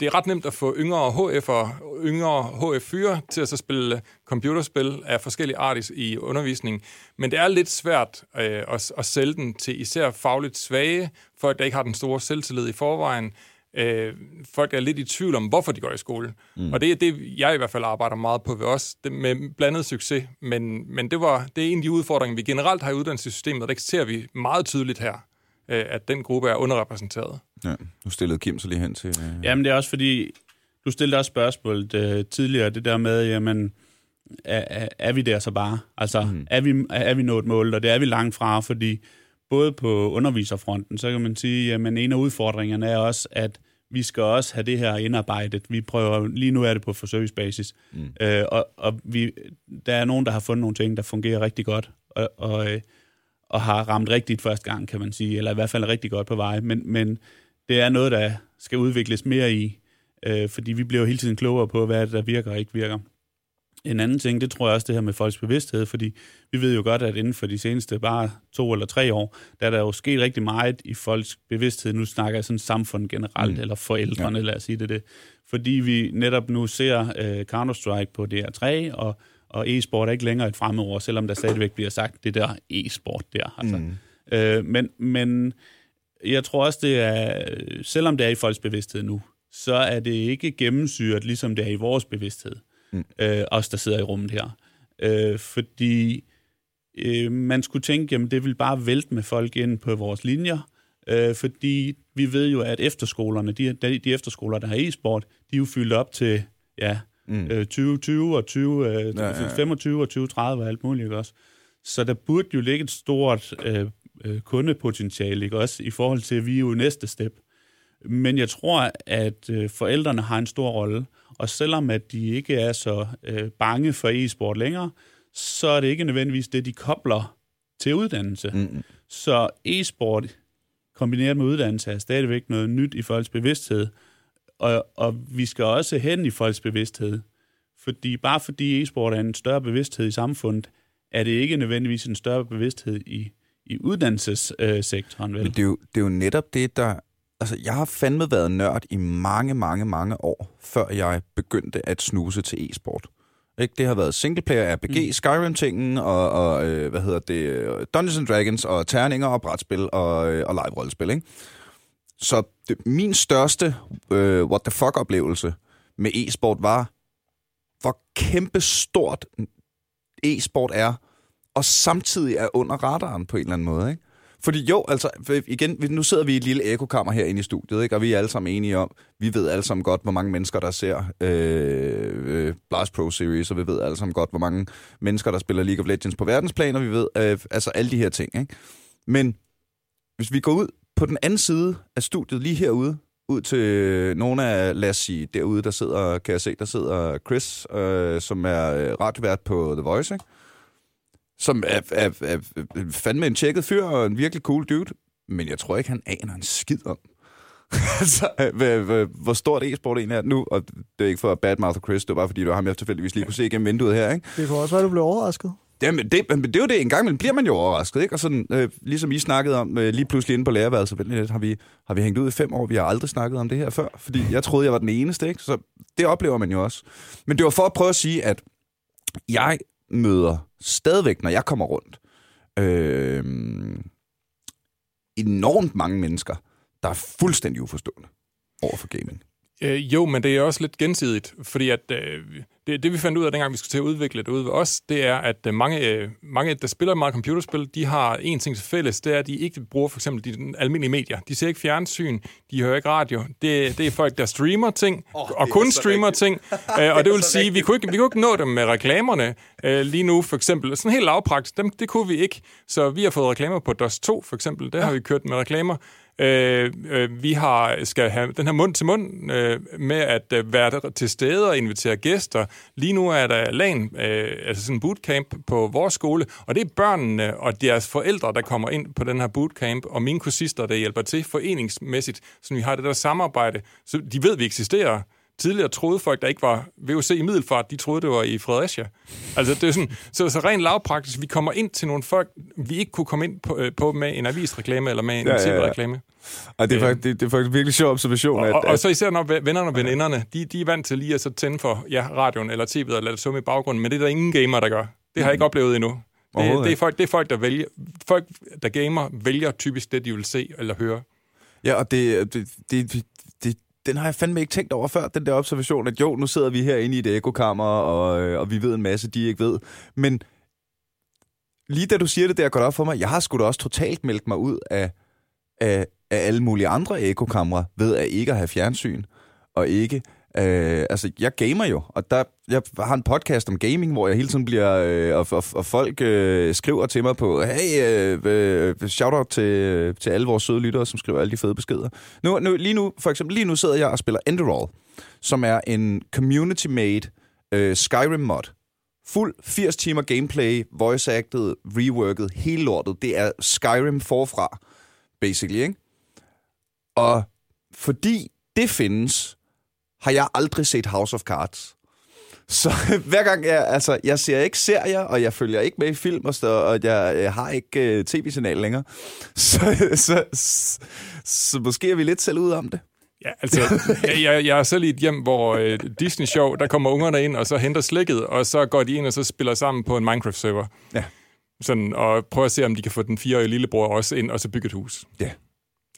det er ret nemt at få yngre HF'er, yngre HF4 til at så spille computerspil af forskellige art i undervisning, men det er lidt svært øh, at, at sælge den til især fagligt svage, folk, der ikke har den store selvtillid i forvejen, øh, folk er lidt i tvivl om, hvorfor de går i skole. Mm. Og det er det, jeg i hvert fald arbejder meget på ved os, det med blandet succes. Men, men det, var, det er en af de udfordringer, vi generelt har i uddannelsessystemet, og det ser vi meget tydeligt her, øh, at den gruppe er underrepræsenteret. Ja, nu stillede Kim så lige hen til... Øh... Jamen, det er også fordi, du stillede også spørgsmålet øh, tidligere, det der med, jamen, er, er, er vi der så bare? Altså, mm. er, vi, er vi nået målet, og det er vi langt fra, fordi både på underviserfronten, så kan man sige, at en af udfordringerne er også, at vi skal også have det her indarbejdet. Vi prøver, lige nu er det på forsøgsbasis, mm. øh, og, og vi, der er nogen, der har fundet nogle ting, der fungerer rigtig godt, og, og, øh, og har ramt rigtigt første gang, kan man sige, eller i hvert fald rigtig godt på vej, men, men det er noget, der skal udvikles mere i, øh, fordi vi bliver jo hele tiden klogere på, hvad der virker og ikke virker. En anden ting, det tror jeg også det her med folks bevidsthed, fordi vi ved jo godt, at inden for de seneste bare to eller tre år, der er der jo sket rigtig meget i folks bevidsthed. Nu snakker jeg sådan samfund generelt, mm. eller forældrene, ja. lad os sige det det. Fordi vi netop nu ser uh, Counter-Strike på DR3, og, og e-sport er ikke længere et fremmedord, selvom der stadigvæk bliver sagt det der e-sport der. Altså. Mm. Uh, men, men jeg tror også, det er, selvom det er i folks bevidsthed nu, så er det ikke gennemsyret, ligesom det er i vores bevidsthed mm. øh, os, der sidder i rummet her. Øh, fordi øh, man skulle tænke, jamen det vil bare vælte med folk ind på vores linjer, øh, fordi vi ved jo, at efterskolerne, de, de efterskoler, der har e-sport, de er jo fyldt op til ja, mm. øh, 2020 og 20, øh, ja, ja. 25 og 2030 og alt muligt, ikke også? Så der burde jo ligge et stort øh, øh, kundepotentiale, ikke også, i forhold til, at vi er jo næste step. Men jeg tror, at øh, forældrene har en stor rolle, og selvom at de ikke er så øh, bange for e-sport længere, så er det ikke nødvendigvis det, de kobler til uddannelse. Mm. Så e-sport kombineret med uddannelse er stadigvæk noget nyt i folks bevidsthed, og, og vi skal også hen i folks bevidsthed, Fordi bare fordi e-sport er en større bevidsthed i samfundet, er det ikke nødvendigvis en større bevidsthed i, i uddannelsessektoren, vel? Men det er, jo, det er jo netop det, der... Altså, jeg har fandme været nørd i mange, mange, mange år, før jeg begyndte at snuse til e-sport. Ikke? Det har været singleplayer RPG, mm. Skyrim-tingen, og, og øh, hvad hedder det, Dungeons and Dragons, og terninger, og brætspil, og, øh, og live-rollespil, ikke? Så det, min største øh, what the fuck-oplevelse med e-sport var, hvor kæmpe stort e-sport er, og samtidig er under radaren på en eller anden måde, ikke? Fordi jo, altså, igen, nu sidder vi i et lille ekokammer herinde i studiet, ikke? og vi er alle sammen enige om, vi ved alle sammen godt, hvor mange mennesker, der ser øh, øh, Blast Pro Series, og vi ved alle sammen godt, hvor mange mennesker, der spiller League of Legends på verdensplan, og vi ved øh, altså alle de her ting. Ikke? Men hvis vi går ud på den anden side af studiet, lige herude, ud til nogle af, lad os sige, derude, der sidder, kan jeg se, der sidder Chris, øh, som er øh, radiovært på The Voice, ikke? Som er, er, er, er fandme en tjekket fyr og en virkelig cool dude, men jeg tror ikke, han aner en skid om. altså, hvor stort e-sport egentlig er nu, og det er ikke for bad mouth Chris, det var bare fordi, du har ham jeg tilfældigvis lige kunne se igennem vinduet her, ikke? Det kunne også være, du blev overrasket. Jamen, det, men det er jo det, en gang men bliver man jo overrasket, ikke? Og sådan, øh, ligesom I snakkede om, øh, lige pludselig inde på lærerværelset, lidt, har vi, har vi hængt ud i fem år, vi har aldrig snakket om det her før, fordi jeg troede, jeg var den eneste, ikke? Så det oplever man jo også. Men det var for at prøve at sige, at jeg møder stadigvæk, når jeg kommer rundt, øh, enormt mange mennesker, der er fuldstændig uforstående over for gaming. Øh, jo, men det er også lidt gensidigt, fordi at øh, det, det vi fandt ud af, dengang vi skulle til at udvikle det ude ved os, det er, at øh, mange, øh, mange, der spiller meget computerspil, de har en ting til fælles, det er, at de ikke bruger for eksempel de almindelige medier. De ser ikke fjernsyn, de hører ikke radio. Det, det er folk, der streamer ting, oh, og kun streamer rigtigt. ting. øh, og det vil sige, vi kunne, ikke, vi kunne ikke nå dem med reklamerne øh, lige nu, for eksempel. Sådan helt lavpraktisk, dem, det kunne vi ikke. Så vi har fået reklamer på DOS 2, for eksempel. Der ja. har vi kørt med reklamer. Øh, øh, vi har skal have den her mund til mund øh, med at øh, være til stede og invitere gæster. Lige nu er der LAN, øh, altså sådan en bootcamp på vores skole, og det er børnene og deres forældre, der kommer ind på den her bootcamp, og mine kursister, der hjælper til foreningsmæssigt, så vi har det der samarbejde. Så de ved, at vi eksisterer. Tidligere troede folk, der ikke var VUC i Middelfart, de troede, det var i Fredericia. Altså, det er sådan, så, så rent lavpraktisk, vi kommer ind til nogle folk, vi ikke kunne komme ind på, øh, på med en avisreklame eller med en ja, tv-reklame. Ja, det, er faktisk, det, det er faktisk virkelig sjov observation. Og, at, og, og så især når vennerne og veninderne, de, de er vant til lige at så tænde for ja, radioen eller tv'et og lade det summe i baggrunden, men det er der ingen gamer, der gør. Det har jeg ikke oplevet endnu. Det, det, er folk, det er folk, der vælger, folk, der gamer, vælger typisk det, de vil se eller høre. Ja, og det, det, det, den har jeg fandme ikke tænkt over før, den der observation, at jo, nu sidder vi herinde i et ekokammer, og, øh, og vi ved en masse, de ikke ved. Men lige da du siger det der godt op for mig, jeg har sgu da også totalt meldt mig ud af, af, af alle mulige andre ekokamre ved at ikke at have fjernsyn, og ikke Øh, altså, jeg gamer jo, og der, jeg har en podcast om gaming, hvor jeg hele tiden bliver, øh, og, og, og folk øh, skriver til mig på, hey, øh, øh, shout-out til, til alle vores søde lyttere, som skriver alle de fede beskeder. Nu, nu, lige nu, for eksempel, lige nu sidder jeg og spiller Enderall, som er en community-made øh, Skyrim-mod. Fuld 80 timer gameplay, voice-acted, reworket, hele lortet. Det er Skyrim forfra, basically, ikke? Og fordi det findes, har jeg aldrig set House of Cards. Så hver gang jeg, altså, jeg ser ikke serier, og jeg følger ikke med i film, og, stå, og jeg, jeg har ikke uh, tv-signal længere. Så, så, så, så måske er vi lidt selv ud om det. Ja, altså, jeg, jeg, jeg er selv i et hjem, hvor uh, Disney-show, der kommer ungerne ind, og så henter slikket, og så går de ind og så spiller sammen på en Minecraft-server. Ja. Sådan, og prøver at se, om de kan få den fireårige lillebror også ind, og så bygge et hus. Ja.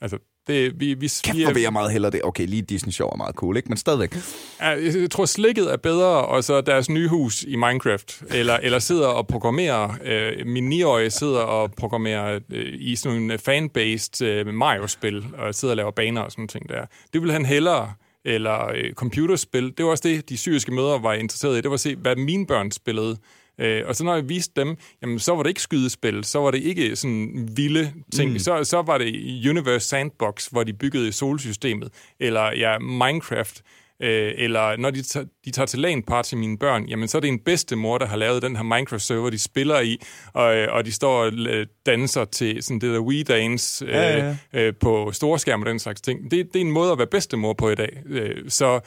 Altså, det, vi, vi, Kæft, hvor vil jeg meget hellere det. Okay, lige Disney Show er meget cool, ikke? Men stadigvæk. Ja, jeg tror, slikket er bedre, og så deres nye hus i Minecraft. Eller, eller sidder og programmerer. Øh, min 9-årige sidder og programmerer øh, i sådan en fan-based øh, Mario-spil, og sidder og laver baner og sådan noget ting der. Det vil han hellere eller øh, computerspil. Det var også det, de syriske mødre var interesseret i. Det var at se, hvad mine børn spillede. Øh, og så når jeg viste dem, jamen, så var det ikke skydespil, så var det ikke sådan vilde ting. Mm. Så, så var det Universe Sandbox, hvor de byggede solsystemet, eller ja, Minecraft, øh, eller når de, tager, de tager til LAN party mine børn, jamen så er det en bedste mor, der har lavet den her Minecraft-server, de spiller i, og, og de står og øh, danser til sådan det der Wii Dance øh, ja, ja. Øh, på storskærm og den slags ting. Det, det er en måde at være bedstemor på i dag. Øh, så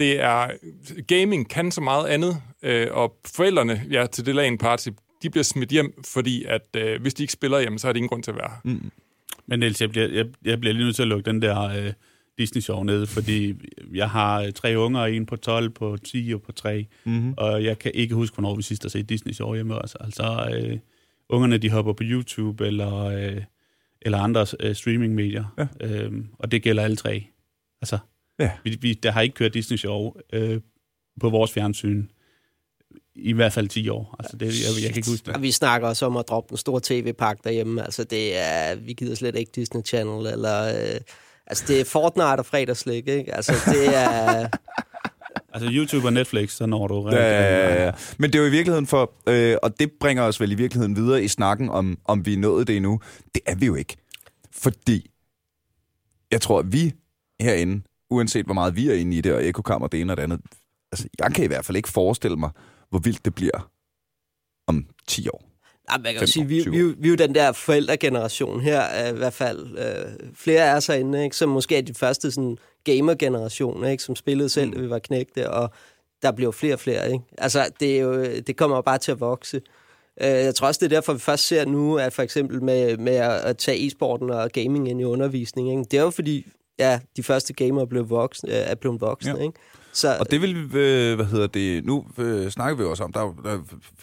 det er, gaming kan så meget andet, øh, og forældrene ja, til det LAN party, de bliver smidt hjem, fordi at øh, hvis de ikke spiller hjem, så er det ingen grund til at være. Mm. Men Niels, jeg bliver, jeg, jeg bliver lige nødt til at lukke den der øh, Disney-show ned, fordi jeg har øh, tre unger, en på 12, på 10 og på 3, mm-hmm. og jeg kan ikke huske, hvornår vi sidst har set Disney-show hjemme også. Altså, øh, ungerne de hopper på YouTube eller, øh, eller andre øh, streaming-medier, ja. øh, og det gælder alle tre. Altså, ja. vi, vi, der har ikke kørt Disney-show øh, på vores fjernsyn i hvert fald 10 år. Altså, det, jeg, jeg kan ikke huske det. Og vi snakker også om at droppe den store tv-pakke derhjemme. Altså, det er, vi gider slet ikke Disney Channel, eller... Øh, altså, det er Fortnite og fredagslæg, ikke? Altså, det er... Altså YouTube og Netflix, så når du... Ja, ja, ja. Men det er jo i virkeligheden for... Øh, og det bringer os vel i virkeligheden videre i snakken om, om vi er nået det endnu. Det er vi jo ikke. Fordi jeg tror, at vi herinde, uanset hvor meget vi er inde i det, og ekokammer det ene og det andet, altså, jeg kan i hvert fald ikke forestille mig, hvor vildt det bliver om 10 år. Ja, man kan jo sige, vi, vi, vi er jo den der forældregeneration her, i hvert fald øh, flere af os herinde, ikke, som måske er de første sådan, gamer-generation, ikke, som spillede selv, mm. da vi var knægte, og der bliver flere og flere. Ikke? Altså, det, er jo, det kommer bare til at vokse. Øh, jeg tror også, det er derfor, vi først ser nu, at for eksempel med, med at tage e-sporten og gaming ind i undervisning, ikke? det er jo fordi, ja, de første gamere blev voksne, er blevet voksne. Ja. Ikke? Så, og det vil, øh, hvad hedder det, nu øh, snakker vi også om, der er, der er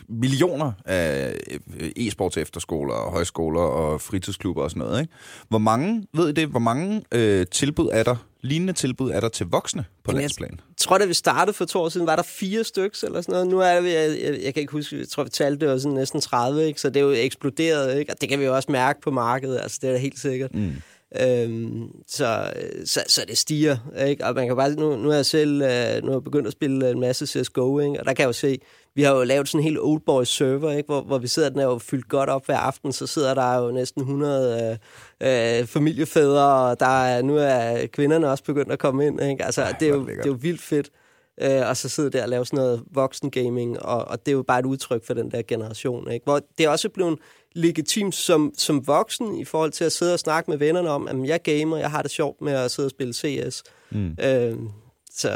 millioner af øh, e-sports efterskoler, og højskoler og fritidsklubber og sådan noget. Ikke? Hvor mange, ved I det, hvor mange øh, tilbud er der, lignende tilbud er der til voksne på landsplan? Jeg tror, da vi startede for to år siden, var der fire stykker eller sådan noget. Nu er vi, jeg, jeg, jeg kan ikke huske, jeg tror, vi talte det var sådan næsten 30, ikke? så det er jo eksploderet, ikke? og det kan vi jo også mærke på markedet, altså det er da helt sikkert. Mm. Øhm, så, så, så det stiger, ikke? Og man kan bare, nu, nu er jeg selv øh, nu er jeg begyndt at spille en masse CSGO, ikke? Og der kan jeg jo se, vi har jo lavet sådan en helt old boys server, ikke? Hvor, hvor vi sidder, den er jo fyldt godt op hver aften, så sidder der jo næsten 100 øh, øh, familiefædre, og der er, nu er kvinderne også begyndt at komme ind, ikke? Altså, Ej, det, er jo, det er jo vildt fedt. Øh, og så sidder der og laver sådan noget voksen gaming, og, og det er jo bare et udtryk for den der generation, ikke? Hvor det er også blevet legitimt som, som voksen i forhold til at sidde og snakke med vennerne om, at jeg gamer, jeg har det sjovt med at sidde og spille CS. Mm. Øh, så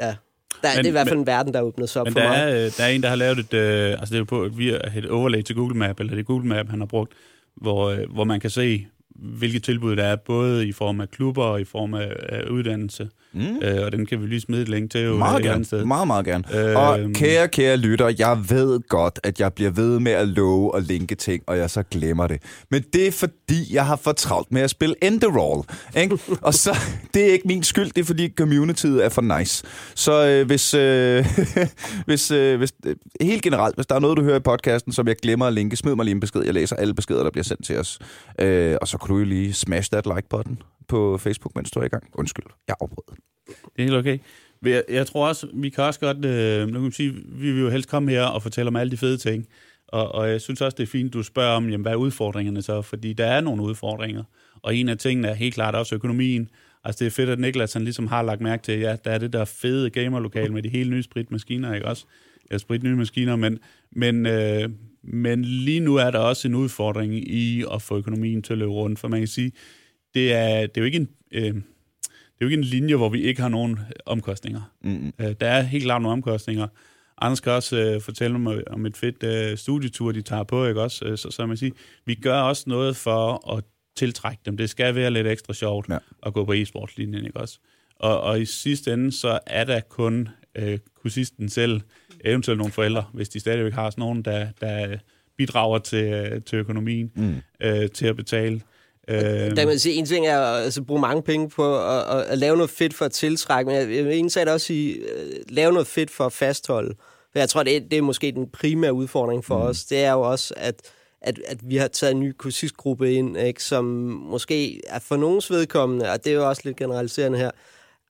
ja, der, men, det er i hvert fald men, en verden, der er åbnet sig op men for der mig. Er, der er en, der har lavet et, øh, altså det er på, via et overlay til Google Map, eller det er Google Map, han har brugt, hvor, øh, hvor man kan se, hvilke tilbud der er, både i form af klubber og i form af, af uddannelse. Mm. Øh, og den kan vi lige smide et link til. Jo meget gerne, sted. meget, meget gerne. Øh, og kære, kære lytter, jeg ved godt, at jeg bliver ved med at love og linke ting, og jeg så glemmer det. Men det er fordi, jeg har for travlt med at spille Enderall. Ikke? og så, det er ikke min skyld, det er fordi communityet er for nice. Så øh, hvis, øh, hvis, øh, hvis øh, helt generelt, hvis der er noget, du hører i podcasten, som jeg glemmer at linke, smid mig lige en besked. Jeg læser alle beskeder, der bliver sendt til os. Øh, og så kan du jo lige smash that like-button på Facebook, mens du er i gang. Undskyld, jeg afbrød. Det er helt okay. Jeg, jeg tror også, vi kan også godt, øh, nu kan man sige, vi vil jo helst komme her og fortælle om alle de fede ting. Og, og jeg synes også, det er fint, du spørger om, jamen, hvad er udfordringerne så? Fordi der er nogle udfordringer. Og en af tingene er helt klart også økonomien. Altså det er fedt, at Niklas han ligesom har lagt mærke til, ja, der er det der fede gamerlokal med de helt nye spritmaskiner, ikke også? Ja, sprit nye maskiner, men, men, øh, men lige nu er der også en udfordring i at få økonomien til at løbe rundt, for man kan sige, det er, det er jo ikke en... Øh, det er jo ikke en linje, hvor vi ikke har nogen omkostninger. Mm. Øh, der er helt klart nogle omkostninger. Anders skal også øh, fortælle om, om et fedt øh, studietur, de tager på, ikke også? Øh, så, så man siger, vi gør også noget for at tiltrække dem. Det skal være lidt ekstra sjovt ja. at gå på e-sportslinjen, ikke også? Og, og i sidste ende, så er der kun øh, kursisten selv, eventuelt nogle forældre, hvis de stadigvæk har sådan nogen, der, der bidrager til, øh, til økonomien, mm. øh, til at betale. Øh, der kan man sige, en ting er at altså, bruge mange penge på at, at, at lave noget fedt for at tiltrække, men jeg vil egentlig også sige, at øh, lave noget fedt for at fastholde. For jeg tror, det er, det er måske den primære udfordring for mm. os. Det er jo også, at, at, at vi har taget en ny kursistgruppe ind, ikke, som måske er for nogens vedkommende, og det er jo også lidt generaliserende her,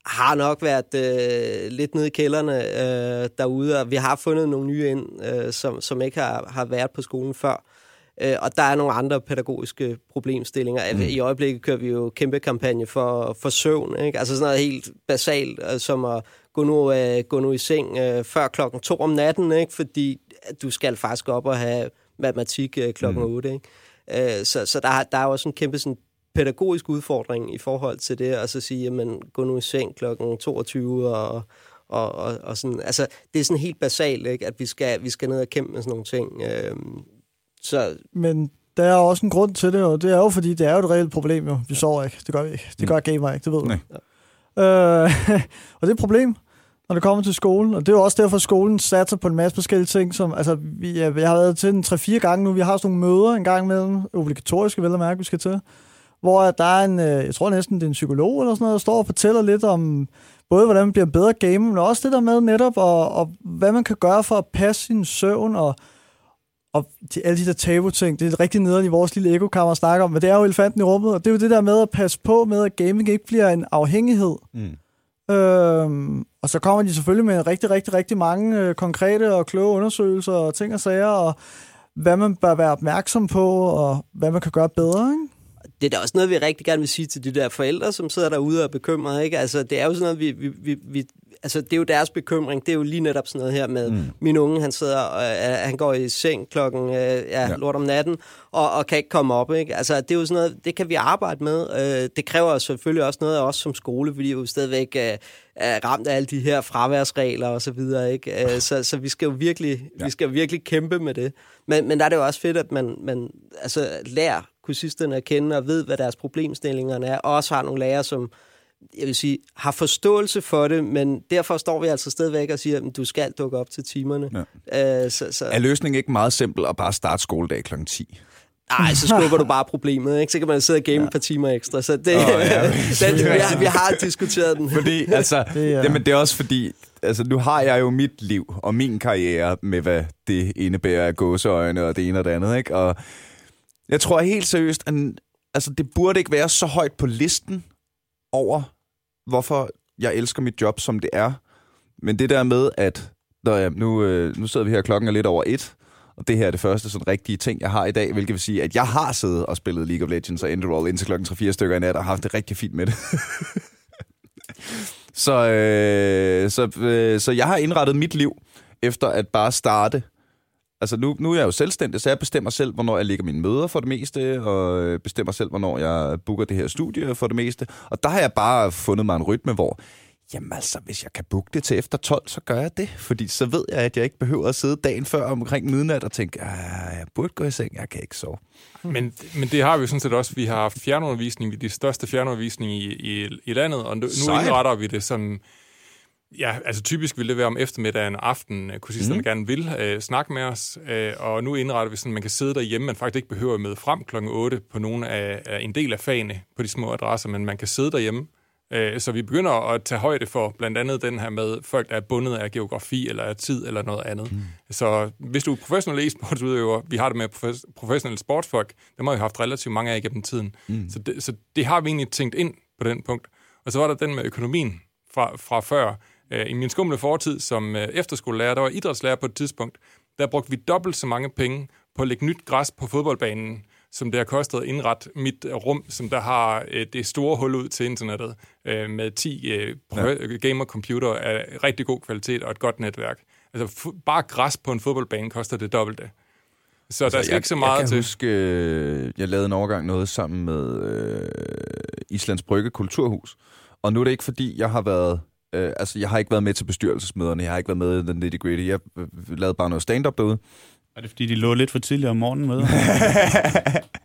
har nok været øh, lidt nede i kælderne øh, derude, og vi har fundet nogle nye ind, øh, som, som ikke har, har været på skolen før. Øh, og der er nogle andre pædagogiske problemstillinger. Mm. I øjeblikket kører vi jo kæmpe kampagne for, for søvn. Ikke? Altså sådan noget helt basalt, øh, som at gå nu, øh, gå nu i seng øh, før klokken to om natten, ikke? fordi du skal faktisk op og have matematik øh, klokken mm. 8. Ikke? Øh, så så der, der er også en kæmpe sådan, pædagogisk udfordring i forhold til det, og så sige, jamen, gå nu i seng klokken 22 og og, og, og sådan, altså, det er sådan helt basalt, ikke? at vi skal, vi skal ned og kæmpe med sådan nogle ting. Øhm, så Men der er også en grund til det, og det er jo, fordi det er jo et reelt problem jo. Vi sover ikke. Det gør vi ikke. Det gør gamer ikke, det ved du. Nej. Øh, og det er et problem, når det kommer til skolen. Og det er jo også derfor, at skolen satser på en masse forskellige ting. Som, altså, vi, jeg, har været til den 3-4 gange nu. Vi har sådan nogle møder en gang imellem, obligatoriske vel at mærke, vi skal til. Hvor der er en, øh, jeg tror næsten, det er en psykolog eller sådan noget, der står og fortæller lidt om både, hvordan man bliver bedre gamer, men også det der med netop, og, og hvad man kan gøre for at passe sin søvn, og og de, alle de der tabu-ting, det er rigtig nederen i vores lille ekokammer at snakke om, men det er jo elefanten i rummet, og det er jo det der med at passe på med, at gaming ikke bliver en afhængighed. Mm. Øhm, og så kommer de selvfølgelig med rigtig, rigtig, rigtig mange øh, konkrete og kloge undersøgelser og ting og sager, og hvad man bør være opmærksom på, og hvad man kan gøre bedre, ikke? det er da også noget, vi rigtig gerne vil sige til de der forældre, som sidder derude og er bekymrede. Ikke? Altså, det er jo sådan noget, vi, vi, vi, vi altså, det er jo deres bekymring. Det er jo lige netop sådan noget her med, mm. min unge, han sidder, og, uh, han går i seng klokken, uh, ja, ja, lort om natten, og, og kan ikke komme op. Ikke? Altså, det er jo sådan noget, det kan vi arbejde med. Uh, det kræver selvfølgelig også noget af os som skole, fordi vi jo stadigvæk uh, er ramt af alle de her fraværsregler og så videre. Ikke? Uh, så, så vi skal jo virkelig, ja. vi skal jo virkelig kæmpe med det. Men, men der er det jo også fedt, at man, man altså, lærer kursisterne at kende og ved, hvad deres problemstillingerne er, og også har nogle lærere, som jeg vil sige, har forståelse for det, men derfor står vi altså stadigvæk og siger, at du skal dukke op til timerne. Ja. Uh, så, så... Er løsningen ikke meget simpel at bare starte skoledag kl. 10? Nej, så skubber du bare problemet, ikke? Så kan man sidde og game ja. et par timer ekstra. Så det, oh, ja. den, vi, har, vi har diskuteret den. Fordi, altså, det, er... jamen, det er også fordi, altså, nu har jeg jo mit liv og min karriere med, hvad det indebærer af gåseøjne og det ene og det andet, ikke? Og jeg tror helt seriøst, at altså, det burde ikke være så højt på listen over, hvorfor jeg elsker mit job, som det er. Men det der med, at når jeg, nu, øh, nu sidder vi her klokken er lidt over et, og det her er det første sådan rigtige ting, jeg har i dag, hvilket vil sige, at jeg har siddet og spillet League of Legends og Enderroll indtil klokken 3-4 stykker i nat, og haft det rigtig fint med det. så, øh, så, øh, så jeg har indrettet mit liv efter at bare starte Altså nu, nu er jeg jo selvstændig, så jeg bestemmer selv, hvornår jeg ligger mine møder for det meste, og bestemmer selv, hvornår jeg booker det her studie for det meste. Og der har jeg bare fundet mig en rytme, hvor Jamen altså, hvis jeg kan booke det til efter 12, så gør jeg det. Fordi så ved jeg, at jeg ikke behøver at sidde dagen før omkring midnat og tænke, jeg burde gå i seng, jeg kan ikke sove. Men, men det har vi jo sådan set også. Vi har haft fjernundervisning, vi er de største fjernundervisning i, i, i landet, og nu, nu indretter vi det som Ja, altså typisk vil det være om eftermiddagen og aften, øh, kursisterne mm. gerne vil øh, snakke med os, øh, og nu indretter vi sådan, at man kan sidde derhjemme, man faktisk ikke behøver at møde frem klokken 8 på nogle af, af en del af fagene på de små adresser, men man kan sidde derhjemme. Øh, så vi begynder at tage højde for blandt andet den her med folk, der er bundet af geografi eller af tid eller noget andet. Mm. Så hvis du er professionel e-sportsudøver, vi har det med professionelle sportsfolk, dem har vi haft relativt mange af igennem tiden. Mm. Så, det, så det har vi egentlig tænkt ind på den punkt. Og så var der den med økonomien fra, fra før, I min skumle fortid som øh, efterskolelærer, der var idrætslærer på et tidspunkt, der brugte vi dobbelt så mange penge på at lægge nyt græs på fodboldbanen, som det har kostet at indrette mit rum, som der har øh, det store hul ud til internettet, med 10 ja. gamer-computer af rigtig god kvalitet og et godt netværk. Altså bare græs på en fodboldbane koster det dobbelte. Så altså, der er jeg, ikke så meget jeg kan til... huske, jeg lavede en overgang noget sammen med øh, Islands Brygge Kulturhus. Og nu er det ikke, fordi jeg har været Øh, altså, jeg har ikke været med til bestyrelsesmøderne, jeg har ikke været med i den nitty gritty. Jeg øh, lavede bare noget stand-up derude. Er det fordi, de lå lidt for tidligt om morgenen med?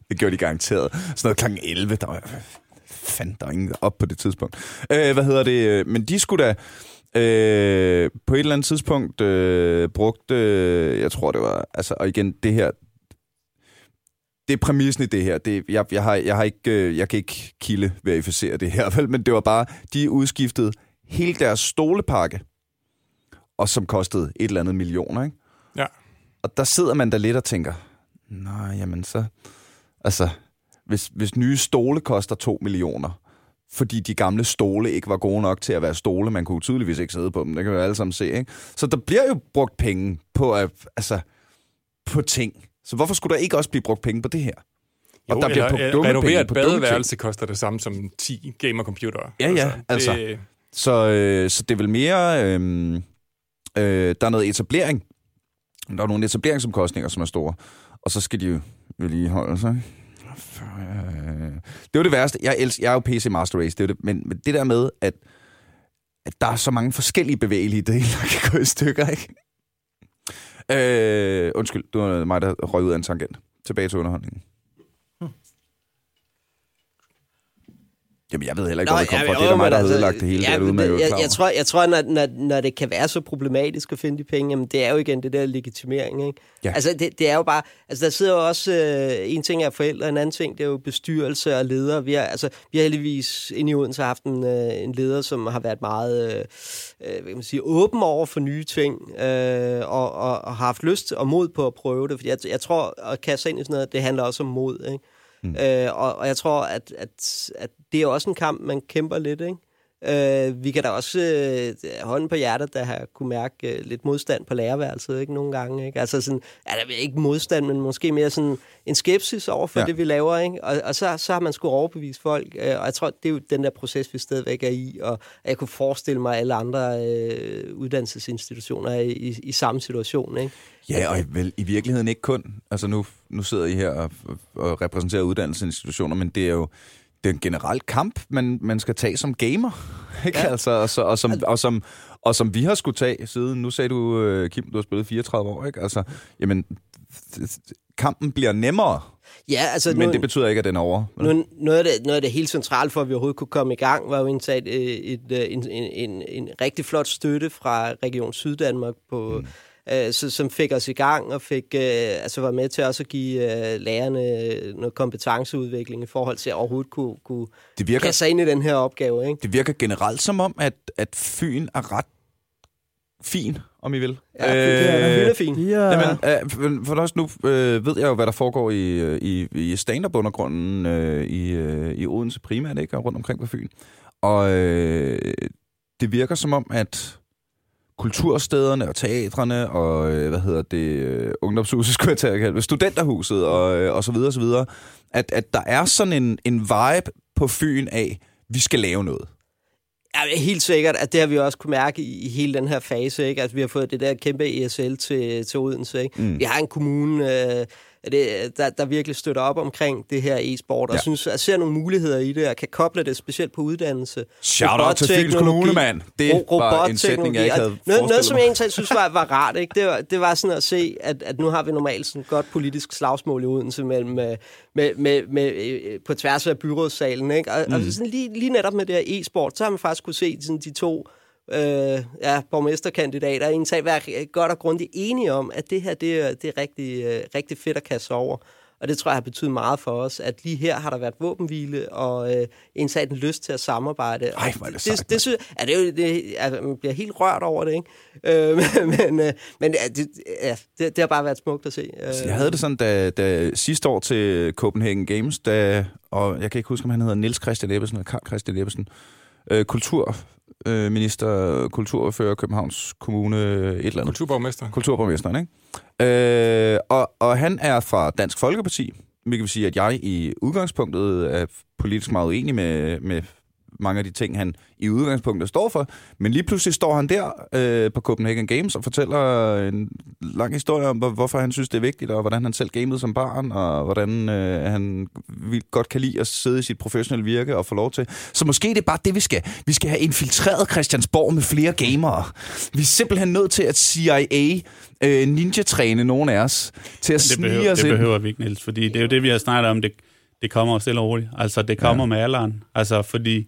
det gjorde de garanteret. Sådan noget kl. 11, der var... Fandt der ingen op på det tidspunkt. Øh, hvad hedder det? Men de skulle da... Øh, på et eller andet tidspunkt øh, brugte, øh, jeg tror det var, altså, og igen, det her, det er præmissen i det her. Det, jeg, jeg, har, jeg, har ikke, øh, jeg kan ikke kilde verificere det her, vel, men det var bare, de udskiftede hele deres stolepakke, og som kostede et eller andet millioner, ikke? Ja. Og der sidder man der lidt og tænker, nej, jamen så... Altså, hvis, hvis nye stole koster 2 millioner, fordi de gamle stole ikke var gode nok til at være stole, man kunne tydeligvis ikke sidde på dem, det kan vi alle sammen se, ikke? Så der bliver jo brugt penge på, altså, på ting. Så hvorfor skulle der ikke også blive brugt penge på det her? Og jo, der bliver eller, på renovere et badeværelse koster det samme som 10 gamercomputere. Ja, ja, altså. altså det, så, øh, så det er vel mere... Øh, øh, der er noget etablering. Der er nogle etableringsomkostninger, som er store. Og så skal de jo vedligeholde sig. Det er det værste. Jeg, elsker, jeg er jo PC Master Race, det er det, men, men det der med, at at der er så mange forskellige bevægelige dele, der kan gå i stykker, ikke? Øh, undskyld, det var mig, der røg ud af en tangent. Tilbage til underholdningen. Jamen, jeg ved heller ikke, hvor det kom fra. Det er der mig, der har ødelagt det hele. Ja, er men udmærket jeg, jeg, over. tror, jeg tror når, når, når det kan være så problematisk at finde de penge, jamen det er jo igen det der legitimering. Ikke? Ja. Altså det, det er jo bare, altså der sidder jo også, øh, en ting er forældre, en anden ting, det er jo bestyrelse og ledere. Vi har, altså, vi har heldigvis inde i Odense haft en, øh, en leder, som har været meget øh, øh, hvad kan man sige, åben over for nye ting, øh, og, og, og har haft lyst og mod på at prøve det. Fordi jeg, jeg tror, at kaste ind i sådan noget, det handler også om mod. Ikke? Mm. Øh, og, og jeg tror, at, at, at det er også en kamp, man kæmper lidt, ikke? Øh, vi kan da også øh, hånden på hjertet, der har kunne mærke øh, lidt modstand på lærerværelset, ikke? Nogle gange, ikke? Altså sådan, er der ikke modstand, men måske mere sådan en skepsis over for Ja. ja. det, vi laver, ikke? Og, og så, så har man skulle overbevise folk, øh, og jeg tror, det er jo den der proces, vi stadigvæk er i, og jeg kunne forestille mig, at alle andre øh, uddannelsesinstitutioner er i, i, i samme situation, ikke? Ja, og vel i virkeligheden ikke kun. Altså nu, nu sidder I her og, og repræsenterer uddannelsesinstitutioner, men det er jo det er en generel kamp, man, man skal tage som gamer. Ikke? Ja. Altså, og, så, og, som, og, som, og som vi har skulle tage siden, nu sagde du, øh, Kim, du har spillet 34 år, ikke? Altså, jamen, kampen bliver nemmere, Ja, altså men nu, det betyder ikke, at den er over. Nu, noget, af det, noget af det helt centralt for, at vi overhovedet kunne komme i gang, var jo indsat et, et, et, en, en, en, en rigtig flot støtte fra Region Syddanmark, på, mm. Øh, så, som fik os i gang og fik, øh, altså var med til også at give øh, lærerne noget kompetenceudvikling i forhold til at overhovedet kunne, kunne Det virker, kaste sig ind i den her opgave. Ikke? det virker generelt som om, at, at Fyn er ret fin, om I vil. Ja, det er, Øh, øh, fint. De er, Jamen, øh, for- også nu øh, ved jeg jo, hvad der foregår i, øh, i, i stand-up-undergrunden øh, i, øh, i Odense primært, ikke? Og rundt omkring på Fyn. Og øh, det virker som om, at kulturstederne og teatrene og, øh, hvad hedder det, øh, ungdomshuset, skulle jeg tage kalde det, studenterhuset og, øh, og så videre, og så videre, at, at der er sådan en, en vibe på Fyn af, vi skal lave noget. Ja, helt sikkert, at det har vi også kunne mærke i, i hele den her fase, ikke? at vi har fået det der kæmpe ESL til, til Odense. Ikke? Mm. Vi har en kommune, øh, det, der, der virkelig støtter op omkring det her e-sport, og Ja. synes, at ser nogle muligheder i det, og kan koble det specielt på uddannelse. Shout out til Robotteknologi. Kommune, mand. Det var en sætning, jeg ikke havde og noget, noget, som jeg egentlig synes var, var rart, ikke? Det, var, det var sådan at se, at, at nu har vi normalt sådan et godt politisk slagsmål i Odense mellem, øh, med, med, med, øh, på tværs af byrådssalen. Ikke? Og, mm. og sådan lige, lige netop med det her e-sport, så har man faktisk kunne se sådan de to øh, ja, borgmesterkandidater i en sag være godt og grundigt enige om, at det her det er, det er rigtig, øh, rigtig fedt at kaste over. Og det tror jeg har betydet meget for os, at lige her har der været våbenhvile, og øh, en sag en lyst til at samarbejde. Ej, hvor er det sejt, det, det, synes, ja, det, er jo, det, altså, man bliver helt rørt over det, ikke? Øh, men øh, men ja, det, ja, det, det har bare været smukt at se. Øh, Så jeg havde det sådan, da, da sidste år til Copenhagen Games, da, og jeg kan ikke huske, om han hedder Niels Christian Ebbesen eller Karl Christian Ebbesen, øh, kulturminister, kulturfører Københavns Kommune, et eller andet. Kulturborgmester. Kulturborgmesteren, ikke? Øh, og, og han er fra Dansk Folkeparti. Vi kan sige, at jeg i udgangspunktet er politisk meget uenig med, med mange af de ting, han i udgangspunktet står for. Men lige pludselig står han der øh, på Copenhagen Games og fortæller en lang historie om, hvor- hvorfor han synes, det er vigtigt, og hvordan han selv gamede som barn, og hvordan øh, han godt kan lide at sidde i sit professionelle virke og få lov til. Så måske det er bare det, vi skal. Vi skal have infiltreret Christiansborg med flere gamere. Vi er simpelthen nødt til at CIA øh, ninja-træne nogen af os til at Det, snige behøver, os det ind. behøver vi ikke, Niels, fordi det er jo det, vi har snakket om. Det, det kommer stille og roligt. Altså, det kommer Ja. med alderen. Altså, fordi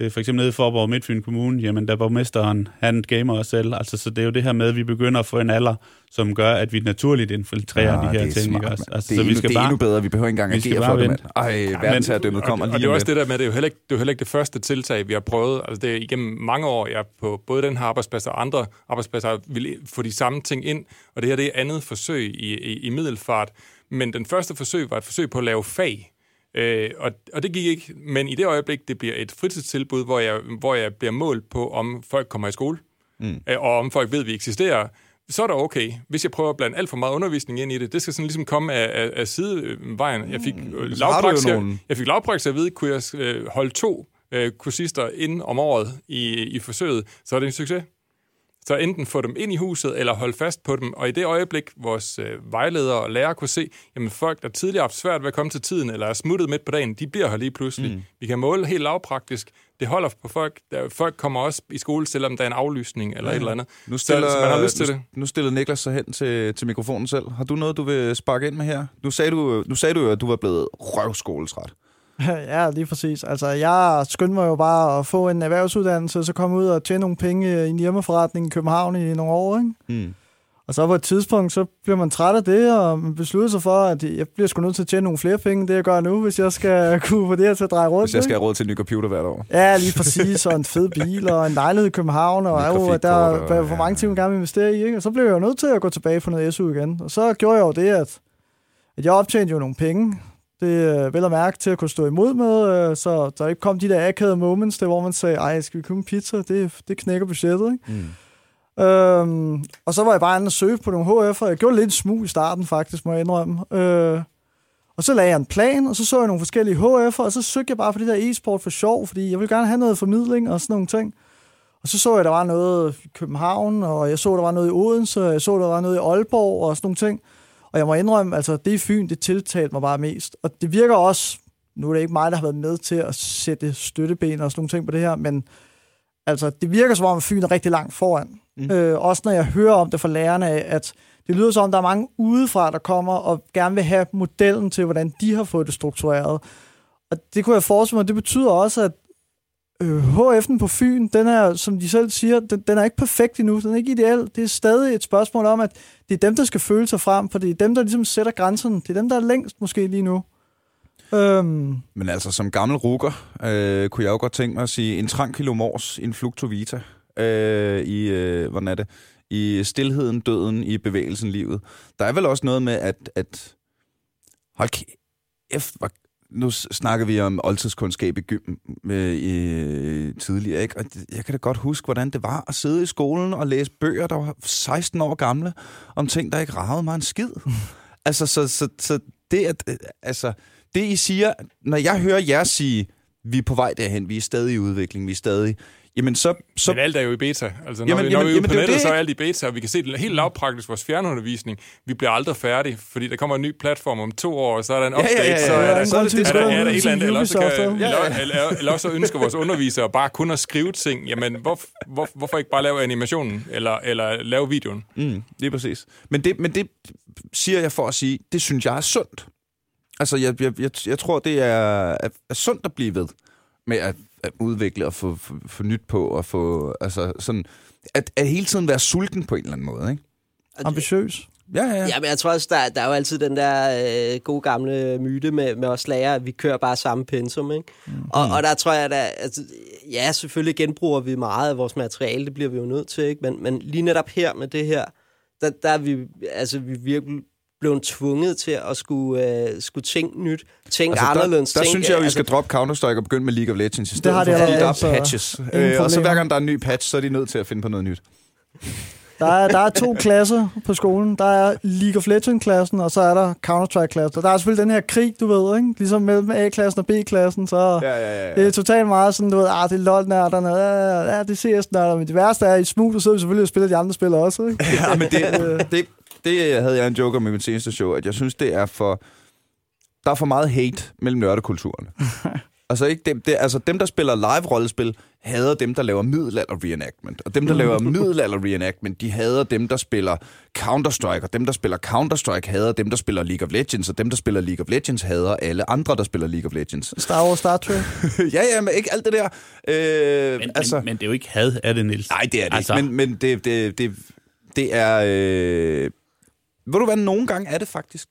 for eksempel nede i Forborg Midtfyn Kommune, jamen, der borgmesteren, han gamer også selv. Altså, så det er jo det her med, at vi begynder at få en alder, som gør, at vi naturligt infiltrerer Ja, de her det er ting. smart, ikke også? mand. Altså, det, er så vi endnu, skal det er bare... endnu bedre. Vi behøver ikke engang vi agere for det, mand. Ej, verdensherredømmet kommer og, lige og det er også det der med, det er jo heller ikke det, er heller ikke det første tiltag, vi har prøvet. Altså det er igennem mange år, jeg på både den her arbejdsplads og andre arbejdspladser vil få de samme ting ind, og det her det er andet forsøg i, i, i middelfart. Men den første forsøg var et forsøg på at lave fag, Øh, og, og det gik ikke, men i det øjeblik, det bliver et fritidstilbud, hvor jeg, hvor jeg bliver målt på, om folk kommer i skole, mm. øh, og om folk ved, at vi eksisterer, så er det okay. Hvis jeg prøver at blande alt for meget undervisning ind i det, det skal sådan ligesom komme af, af, af sidevejen. Jeg fik, øh, du jo lavpraktisk, nogle- jeg fik lavpraktisk at vide, kunne jeg øh, holde to øh, kursister ind om året i, i forsøget, så er det en succes. Så enten få dem ind i huset, eller holde fast på dem. Og i det øjeblik, vores øh, vejledere og lærere kunne se, jamen folk, der tidligere har haft svært ved at komme til tiden, eller er smuttet midt på dagen, de bliver her lige pludselig. Mm. Vi kan måle helt lavpraktisk. Det holder på folk. Der, folk kommer også i skole, selvom der er en aflysning eller ja. et eller andet. Nu stiller, så, så man har lyst til det. Nu stillede Niklas sig hen til, til mikrofonen selv. Har du noget, du vil sparke ind med her? Nu sagde du, nu sagde du jo, at du var blevet røvskoletræt. ja, lige præcis. Altså, jeg skyndte mig jo bare at få en erhvervsuddannelse, og så komme ud og tjene nogle penge i en hjemmeforretning i København i nogle år, ikke? Mm. Og så på et tidspunkt, så bliver man træt af det, og man beslutter sig for, at jeg bliver sgu nødt til at tjene nogle flere penge, det jeg gør nu, hvis jeg skal kunne få det her til at dreje rundt. Hvis jeg skal have råd til en ny computer hvert år. Ja, lige præcis, og en fed bil, og en lejlighed i København, og jo, der og- er for mange ting, man gerne vil investere i, ikke? Og så blev jeg jo nødt til at gå tilbage på noget SU igen. Og så gjorde jeg jo det, at, at jeg optjente jo nogle penge, det er vel at mærke til at kunne stå imod med, øh, så der ikke kom de der akavede moments, der hvor man sagde, ej, skal vi købe en pizza? Det, det knækker budgettet, ikke? Mm. Øhm, og så var jeg bare inde og søge på nogle HF'er. Jeg gjorde lidt smug i starten, faktisk, må jeg indrømme. Øh, og så lagde jeg en plan, og så så jeg nogle forskellige HF'er, og så søgte jeg bare på det der e-sport for sjov, fordi jeg ville gerne have noget formidling og sådan nogle ting. Og så så jeg, der var noget i København, og jeg så, der var noget i Odense, og jeg så, der var noget i Aalborg og sådan nogle ting. Og jeg må indrømme, altså det i Fyn, det tiltalte mig bare mest. Og det virker også, nu er det ikke mig, der har været med til at sætte støtteben og sådan nogle ting på det her, men altså det virker som om, Fyn er rigtig langt foran. Mm. Øh, også når jeg hører om det fra lærerne, at det lyder som om, der er mange udefra, der kommer og gerne vil have modellen til, hvordan de har fået det struktureret. Og det kunne jeg forestille mig, det betyder også, at Øh, HF'en på Fyn, den er, som de selv siger, den, den er ikke perfekt endnu, den er ikke ideel. Det er stadig et spørgsmål om, at det er dem, der skal føle sig frem, for det er dem, der ligesom sætter grænserne. Det er dem, der er længst måske lige nu. Øhm, Men altså, som gammel rukker, øh, kunne jeg jo godt tænke mig at sige, en tranquilo mors, en flucto vita, øh, i, øh, hvordan er det, i stillheden, døden, i bevægelsen, livet. Der er vel også noget med, at, at hold kæft, hvor- nu snakker vi om oldtidskundskab i gym øh, i, tidligere, ikke? Og jeg kan da godt huske, hvordan det var at sidde i skolen og læse bøger, der var 16 år gamle, om ting, der ikke ragede mig en skid. altså, så, så, så det, at, øh, altså, det I siger, når jeg hører jer sige, vi er på vej derhen, vi er stadig i udvikling, vi er stadig... Jamen så... så Men alt er jo i beta. Altså, når, Jamen, jamen, vi, når jamen, vi er jamen, på det er jo nettet, det, så er alt i beta, og vi kan se det helt lavpraktisk, vores fjernundervisning. Vi bliver aldrig færdige, fordi der kommer en ny platform om to år, og så er der en Ja, ja, update, ja, ja. så Der er er der, så er grund det, er der, vi er der et eller andet, eller også, kan, ja. eller, eller, eller også ønsker vores undervisere bare kun at skrive ting. Jamen, hvor, hvor, hvorfor ikke bare lave animationen, eller, eller lave videoen? Mm, lige præcis. Men det, men det siger jeg for at sige, det synes jeg er sundt. Altså, jeg, jeg, jeg, jeg tror, det er, er, er sundt at blive ved med at, at udvikle og få, få, få nyt på, og få, altså sådan, at, at hele tiden være sulten på en eller anden måde, ikke? ambitiøs. Ja, ja, ja. Ja, men jeg tror også, der, der er jo altid den der øh, gode gamle myte med, med os lærere, at vi kører bare samme pensum, ikke? Mm. Og, og der tror jeg, at altså, ja, selvfølgelig genbruger vi meget af vores materiale, det bliver vi jo nødt til, ikke? Men, men lige netop her med det her, der, der er vi, altså, vi virkelig blevet tvunget til at skulle, øh, skulle tænke nyt, tænke altså, anderledes. der, der tænke, synes jeg, at vi altså, skal droppe Counter-Strike og begynde med League of Legends i stedet. Det har de for, fordi der er så patches. Øh, og så hver gang der er en ny patch, så er de nødt til at finde på noget nyt. Der er, der er to klasser på skolen. Der er League of Legends-klassen, og så er der Counter-Strike-klassen. Der er selvfølgelig den her krig, du ved, ikke? Ligesom mellem A-klassen og B-klassen, så Ja, ja, ja. det er totalt meget sådan, du ved, ah, det er LoL-nørderne, ja, ja, det er CS-nørderne, men det værste er, i smug, så sidder vi selvfølgelig og spiller de andre spil også, ikke? Ja, men det, det, det havde jeg en joke om i mit seneste show, at jeg synes, det er for... Der er for meget hate mellem nørdekulturerne. altså, ikke dem, det, altså dem, der spiller live-rollespil, hader dem, der laver middelalder-reenactment. Og dem, der laver middelalder-reenactment, de hader dem, der spiller Counter-Strike. Og dem, der spiller Counter-Strike, hader dem, der spiller League of Legends. Og dem, der spiller League of Legends, hader alle andre, der spiller League of Legends. Star Wars, Star Trek. ja, ja, men ikke alt det der. Øh, Men, altså, men, men det er jo ikke had af det, Niels. Nej, det er det altså, ikke. Men, men det, det, det, det er... Øh... Ved du hvad, nogle gange er det faktisk.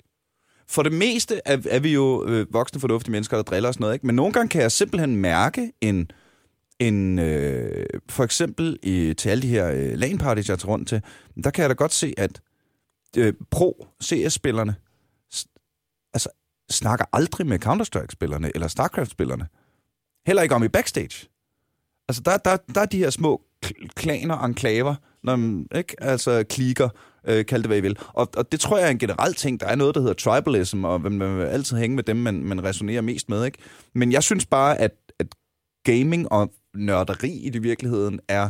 For det meste er, er vi jo øh, voksne, fornuftige mennesker, der driller og sådan noget. Ikke? Men nogle gange kan jeg simpelthen mærke en... en øh, for eksempel i, til alle de her øh, LAN-parties, jeg tager rundt til, der kan jeg da godt se, at øh, pro-CS-spillerne altså, snakker aldrig med Counter-Strike-spillerne eller StarCraft-spillerne. Heller ikke om i backstage. Altså, der, der, der er de her små klaner, enklaver, når man, ikke? Altså, klikker, øh, kald det hvad I vil. Og, og det tror jeg er en generel ting. Der er noget, der hedder tribalism, og man vil altid hænge med dem, man, man resonerer mest med, ikke? Men jeg synes bare, at, at gaming og nørderi i det virkeligheden er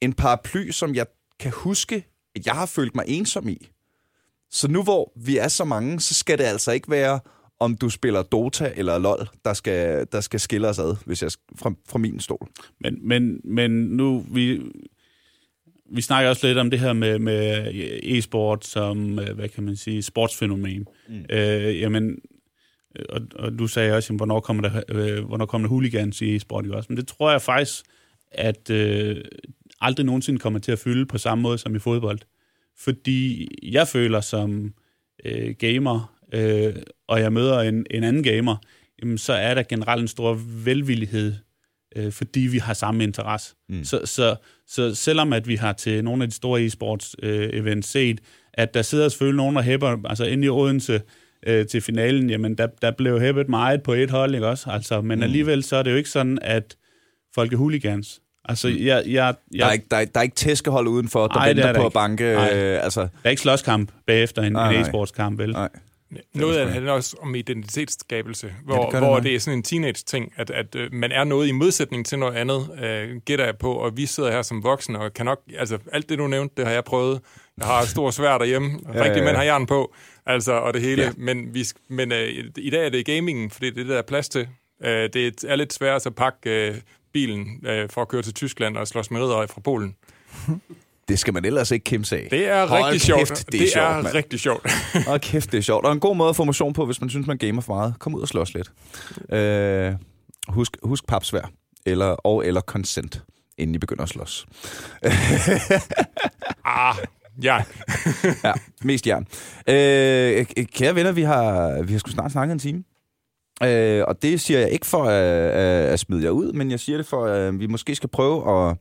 en paraply, som jeg kan huske, at jeg har følt mig ensom i. Så nu hvor vi er så mange, så skal det altså ikke være, om du spiller Dota eller LoL, der skal, der skal skille os ad, hvis jeg fra, fra min stol. Men, men, men nu, vi, vi snakker også lidt om det her med, med e-sport som, øh, hvad kan man sige, sportsfænomen. Mm. Øh, jamen, og, og du sagde også, jamen, hvornår kommer der, øh, hvornår kommer der hooligans i e-sport, ikke også? Men det tror jeg faktisk, at øh, aldrig nogensinde kommer til at fylde på samme måde som i fodbold. Fordi jeg føler som øh, gamer, øh, og jeg møder en, en anden gamer, jamen, så er der generelt en stor velvillighed, øh, fordi vi har samme interesse. Mm. Så, så, så selvom at vi har til nogle af de store e-sports øh, events set, at der sidder selvfølgelig nogen og hæpper, altså inde i Odense øh, til finalen, jamen der, der blev hæppet meget på et hold, ikke også? Altså, men mm. alligevel så er det jo ikke sådan, at folk er hooligans. Altså, jeg, jeg, jeg, der, er ikke, der, er, der er ikke tæskehold udenfor, der ej, venter på at banke... Øh, altså. Der er ikke slåskamp bagefter en, en e-sportskamp, vel? Nej. Noget af det handler også om identitetsskabelse, hvor, ja, det, hvor det, det er sådan en teenage-ting, at, at uh, man er noget i modsætning til noget andet, uh, gætter jeg på, og vi sidder her som voksne, og kan nok, altså alt det du nævnte, det har jeg prøvet. Jeg har stor svær derhjemme, ja, rigtig ja, ja. mænd har jern på, altså, og det hele, ja. men, vi, men uh, i dag er det gamingen, fordi det er det, der er plads til. Uh, det er lidt svært at pakke uh, bilen uh, for at køre til Tyskland og slås med ridder fra Polen. Det skal man ellers ikke kimse af. Det er Hold rigtig kæft, sjovt. Det er, det sjovt, er rigtig sjovt. Og kæft, det er sjovt. Og en god måde at få motion på, hvis man synes, man gamer for meget. Kom ud og slås lidt. Øh, husk, husk papsvær. Eller, og eller consent, inden I begynder at slås. ah, ja. ja, mest jern. Øh, kære venner, vi har, vi har sgu snart snakket en time. Øh, og det siger jeg ikke for at, at smide jer ud, men jeg siger det for, at vi måske skal prøve at,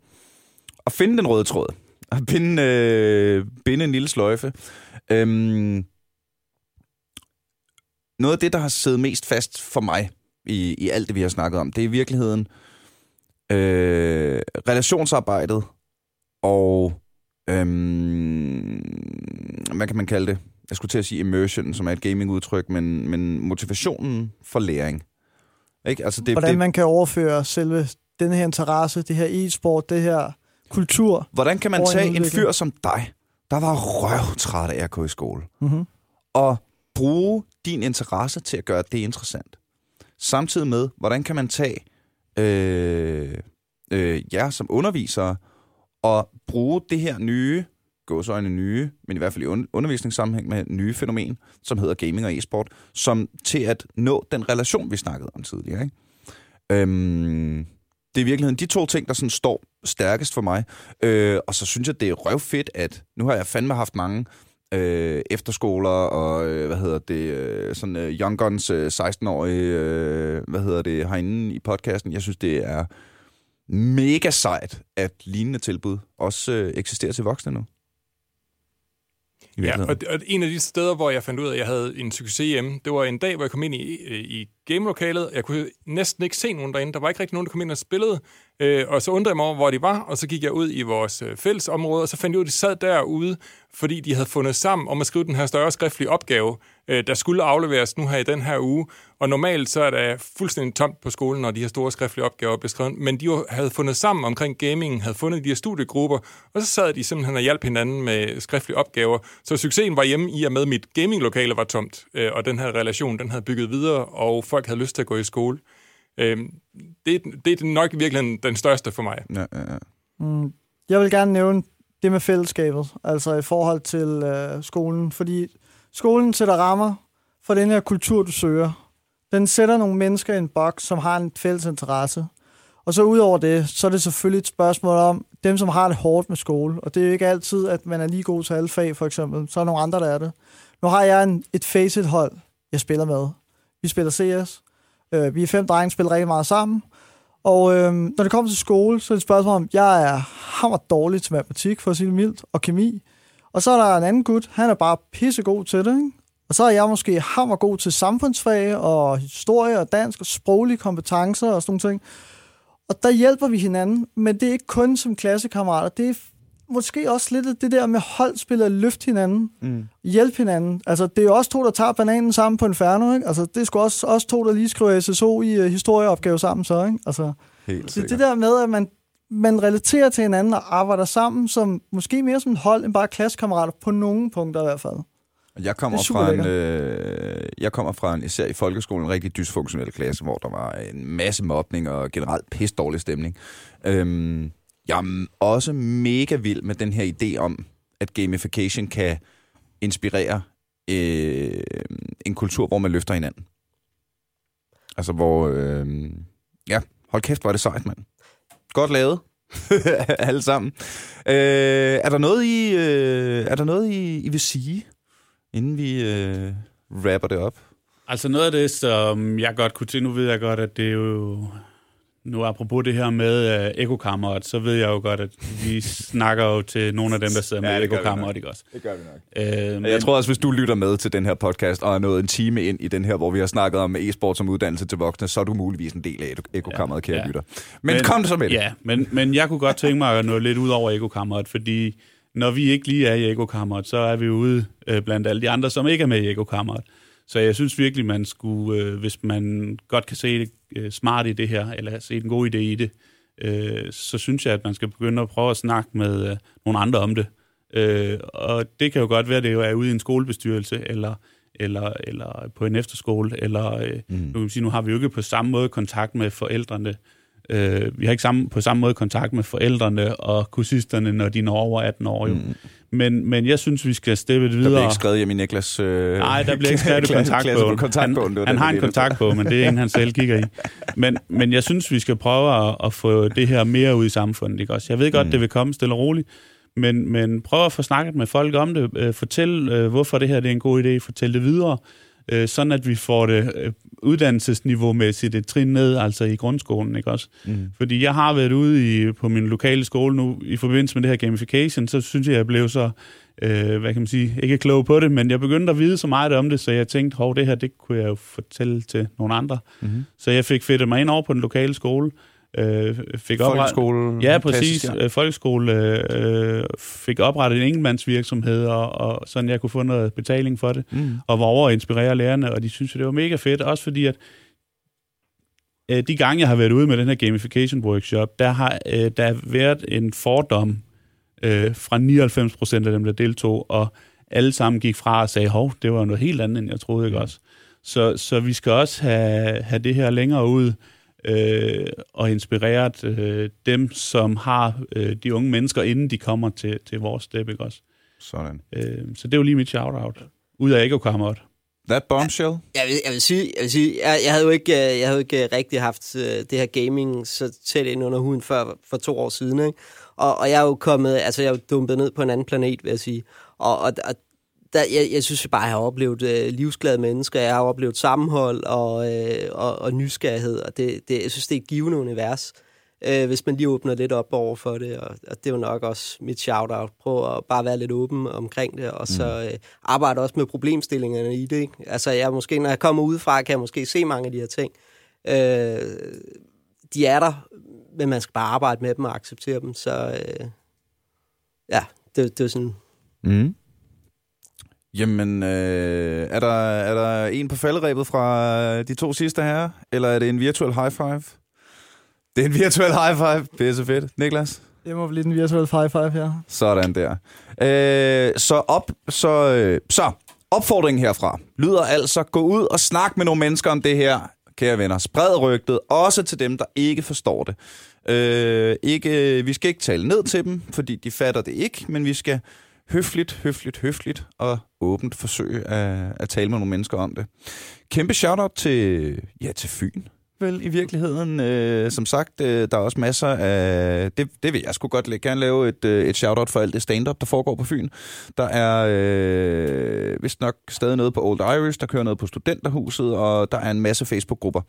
at finde den røde tråd at binde, øh, binde en lille sløjfe. Øhm, noget af det, der har siddet mest fast for mig i, i alt det, vi har snakket om, det er i virkeligheden øh, relationsarbejdet og øhm, hvad kan man kalde det? Jeg skulle til at sige immersion, som er et gaming-udtryk, men, men motivationen for læring. Ikke? Altså det, Hvordan det, man kan overføre selve den her interesse, det her e-sport, det her kultur. Hvordan kan man tage en fyr som dig, der var røvtræt af at gå i skole, mm-hmm. og bruge din interesse til at gøre det interessant? Samtidig med, hvordan kan man tage øh, øh, jer som undervisere og bruge det her nye, gåsøjne nye, men i hvert fald i undervisningssammenhæng med nye fænomen, som hedder gaming og e-sport, som til at nå den relation, vi snakkede om tidligere. Ikke? Øhm, det er i virkeligheden de to ting, der sådan står stærkest for mig. Øh, og så synes jeg, det er røvfedt, at nu har jeg fandme haft mange øh, efterskoler og, øh, hvad hedder det, øh, sådan øh, Young Guns øh, 16-årige, øh, hvad hedder det, herinde i podcasten. Jeg synes, det er mega sejt, at lignende tilbud også øh, eksisterer til voksne nu. Ja, og, og en af de steder, hvor jeg fandt ud af, at jeg havde en succes hjemme, det var en dag, hvor jeg kom ind i, i gamelokalet. Jeg kunne næsten ikke se nogen derinde. Der var ikke rigtig nogen, der kom ind og spillede. Øh, og så undrede jeg mig over, hvor de var, og så gik jeg ud i vores øh, fællesområde, og så fandt jeg ud af, at de sad derude, fordi de havde fundet sammen om at skrive den her større skriftlige opgave, øh, der skulle afleveres nu her i den her uge. Og normalt så er der fuldstændig tomt på skolen, når de her store skriftlige opgaver bliver skrevet. Men de havde fundet sammen omkring gaming, havde fundet de her studiegrupper, og så sad de simpelthen og hjalp hinanden med skriftlige opgaver. Så succesen var hjemme i og med, at mit gaminglokale var tomt, øh, og den her relation, den havde bygget videre, og folk havde lyst til at gå i skole. Øh, det, det er nok virkelig den største for mig. Ja, ja, ja. Mm, jeg vil gerne nævne det med fællesskabet, altså i forhold til øh, skolen, fordi skolen sætter rammer for den her kultur, du søger. Den sætter nogle mennesker i en boks, som har en fælles interesse. Og så ud over det, så er det selvfølgelig et spørgsmål om dem, som har det hårdt med skole. Og det er jo ikke altid, at man er lige god til alle fag, for eksempel. Så er der nogle andre, der er det. Nu har jeg en, et facet-hold, jeg spiller med. Vi spiller CS. Øh, vi er fem drenge, spiller rigtig meget sammen. Og øh, når det kommer til skole, så er det et spørgsmål om, jeg er hammer dårlig til matematik, for at sige det mildt, og kemi. Og så er der en anden gut, han er bare pissegod til det, ikke? Og så er jeg måske hammer god til samfundsfag og historie og dansk og sproglige kompetencer og sådan nogle ting. Og der hjælper vi hinanden, men det er ikke kun som klassekammerater, det er måske også lidt det der med holdspil at løfte hinanden, mm. hjælpe hinanden. Altså, det er jo også to, der tager bananen sammen på Inferno, ikke? Altså, det er sgu også, også to, der lige skriver SSO i uh, historieopgave sammen så, ikke? Altså, Helt det, det der med, at man man relaterer til hinanden og arbejder sammen som måske mere som et hold end bare klassekammerater på nogle punkter i hvert fald. Jeg kommer, er fra en, øh, jeg kommer fra en, især i folkeskolen, en rigtig dysfunktionel klasse, hvor der var en masse mobning og generelt pisse dårlig stemning. Øhm, jeg er også mega vild med den her idé om, at gamification kan inspirere øh, en kultur, hvor man løfter hinanden. Altså hvor, øh, ja, hold kæft, hvor er det sejt, mand. Godt lavet. Alle sammen. Øh, er der noget, I, øh, er der noget I, I vil sige, inden vi øh, rapper det op? Altså noget af det, som jeg godt kunne til, nu ved jeg godt, at det er jo... Nu apropos det her med uh, ekokammeret, så ved jeg jo godt, at vi snakker jo til nogle af dem, der sidder Ja, med ekokammeret, ikke også? Det gør vi nok. Øh, men, Jeg tror også, hvis du lytter med til den her podcast, og er nået en time ind i den her, hvor vi har snakket om e-sport som uddannelse til voksne, så er du muligvis en del af ekokammeret, kære Ja, ja. lytter. Men, men kom så med det. Ja, men, men jeg kunne godt tænke mig at nå lidt ud over ekokammeret, fordi når vi ikke lige er i ekokammeret, så er vi ude øh, blandt alle de andre, som ikke er med i ekokammeret. Så jeg synes virkelig, man skulle, øh, hvis man godt kan se det øh, smart i det her, eller se en god idé i det, øh, så synes jeg, at man skal begynde at prøve at snakke med øh, nogle andre om det. Øh, og det kan jo godt være, at det jo er ude i en skolebestyrelse, eller, eller, eller på en efterskole, eller øh, mm. nu, kan man sige, nu har vi jo ikke på samme måde kontakt med forældrene. Øh, vi har ikke samme, på samme måde kontakt med forældrene og kursisterne, når de når over 18 år. Jo. Mm. Men, men jeg synes, vi skal steppe det Der videre. bliver ikke skrevet hjem i Niklas... Øh, Nej, der bliver ikke skrevet i kontaktbogen. kontaktbogen. Han, han den, har en kontaktbog, men det er en, han selv kigger i. Men, men jeg synes, vi skal prøve at, at få det her mere ud i samfundet. Ikke også? Jeg ved godt, Mm. det vil komme stille og roligt, men, men prøv at få snakket med folk om det. Øh, fortæl, øh, hvorfor det her det er en god idé. Fortæl det videre, øh, sådan at vi får det uddannelsesniveau-mæssigt et trin ned, altså i grundskolen. Ikke også? Mm. Fordi jeg har været ude i, på min lokale skole nu, i forbindelse med det her gamification, så synes jeg, jeg blev så, øh, hvad kan man sige, ikke klog på det, men jeg begyndte at vide så meget om det, så jeg tænkte, hov, det her, det kunne jeg jo fortælle til nogle andre. Mm-hmm. Så jeg fik fedtet mig ind over på den lokale skole, øh, fik oprettet... Ja, præcis. klassisk, ja. Ja. Folkeskole øh, fik oprettet en enkeltmandsvirksomhed, og, og sådan jeg kunne få noget betaling for det Mm. og var over at inspirere lærerne, og de synes, det var mega fedt, også fordi at øh, de gange, jeg har været ude med den her gamification workshop, der har øh, der været en fordom øh, fra 99 procent af dem, der deltog, og alle sammen gik fra og sagde, hov, det var noget helt andet, end jeg troede, ikke også? Så, så vi skal også have, have det her længere ud, øh, og inspireret øh, dem, som har øh, de unge mennesker, inden de kommer til, til vores step, ikke også? Sådan. Øh, så det er jo lige mit shout-out. Ud af ekokammeret. That bombshell. Jeg vil, jeg vil sige, jeg, vil sige jeg, jeg, havde jo ikke, øh, jeg havde ikke øh, rigtig haft øh, det her gaming så tæt ind under huden før for to år siden. Ikke? Og, og jeg er jo kommet, altså jeg er jo dumpet ned på en anden planet, vil jeg sige. Og, og, og der, jeg, jeg synes jo bare, jeg har oplevet øh, livsglade mennesker, jeg har oplevet sammenhold og, øh, og, og nysgerrighed, og det, det, jeg synes, det er et givende univers, øh, hvis man lige åbner lidt op over for det, og, og det er jo nok også mit shout-out. Prøv at bare være lidt åben omkring det, og så øh, arbejde også med problemstillingerne i det. Ikke? Altså, jeg måske, når jeg kommer udefra, kan jeg måske se mange af de her ting. Øh, de er der, men man skal bare arbejde med dem og acceptere dem, så øh, ja, det, det er sådan... Mm. Jamen, øh, er, der, er der en på falderæbet fra de to sidste her, eller er det en virtuel high five? Det er en virtuel high five. Pisse fedt. Niklas? Det må blive den virtuelle 5-5 her. Sådan der. Øh, så, op, så, øh, så opfordringen herfra lyder altså, gå ud og snak med nogle mennesker om det her, kære venner. Spred rygtet, også til dem, der ikke forstår det. Øh, ikke, vi skal ikke tale ned til dem, fordi de fatter det ikke, men vi skal høfligt, høfligt, høfligt og åbent forsøge at, at tale med nogle mennesker om det. Kæmpe shout-out til, ja, til Fyn, vel i virkeligheden. Øh, som sagt, øh, der er også masser af... Det, det vil jeg sgu godt læ- gerne lave et, øh, et shout-out for alt det stand-up, der foregår på Fyn. Der er øh, vist nok stadig noget på Old Irish, der kører noget på Studenterhuset, og der er en masse Facebook-grupper,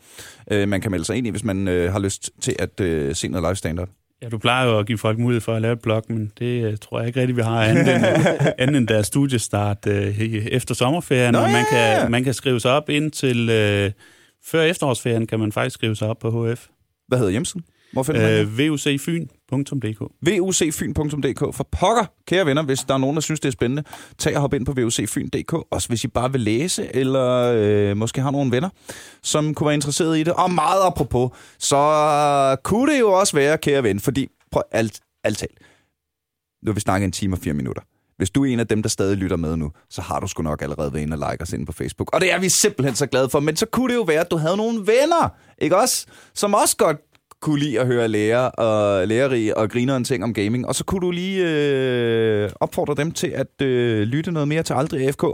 øh, man kan melde sig ind i, hvis man øh, har lyst til at øh, se noget live stand-up. Ja, du plejer jo at give folk mulighed for at lave et blog, men det uh, tror jeg ikke rigtigt, vi har andet end, andet end deres studiestart uh, efter sommerferien. Nå, og man, ja, kan, man kan skrive sig op indtil uh, før efterårsferien, kan man faktisk skrive sig op på HF. Hvad hedder hjemmesiden? Hvor finder man den? Uh, vucfyn.dk vucfyn.dk. For pokker, kære venner, hvis der er nogen, der synes, det er spændende, tag og hop ind på vucfyn.dk. Også hvis I bare vil læse, eller øh, måske har nogle venner, som kunne være interesseret i det. Og meget apropos, så kunne det jo også være, kære ven, fordi Prøv alt, alt talt. Nu har vi snakket en time og fire minutter. Hvis du er en af dem, der stadig lytter med nu, så har du sgu nok allerede været inde og like os inde på Facebook. Og det er vi simpelthen så glade for. Men så kunne det jo være, at du havde nogle venner, ikke også? Som også godt kunne lide at høre lærer og lærerige og grineren ting om gaming. Og så kunne du lige øh, opfordre dem til at øh, lytte noget mere til Aldrig AFK.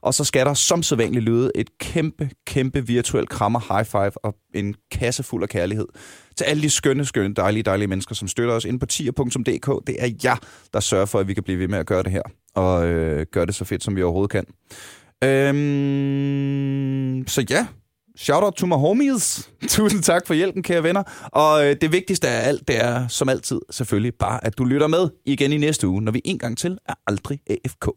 Og så skal der som sædvanligt lyde et kæmpe, kæmpe virtuelt krammer high five og en kasse fuld af kærlighed til alle de skønne, skønne, dejlige, dejlige mennesker, som støtter os ind på tier.dk. Det er jer, der sørger for, at vi kan blive ved med at gøre det her. Og øh, gøre det så fedt, som vi overhovedet kan. Øhm, så ja, Shout out to my homies. Tusind tak for hjælpen, kære venner. Og øh, det vigtigste af alt, det er som altid selvfølgelig bare, at du lytter med igen i næste uge, når vi en gang til er aldrig AFK.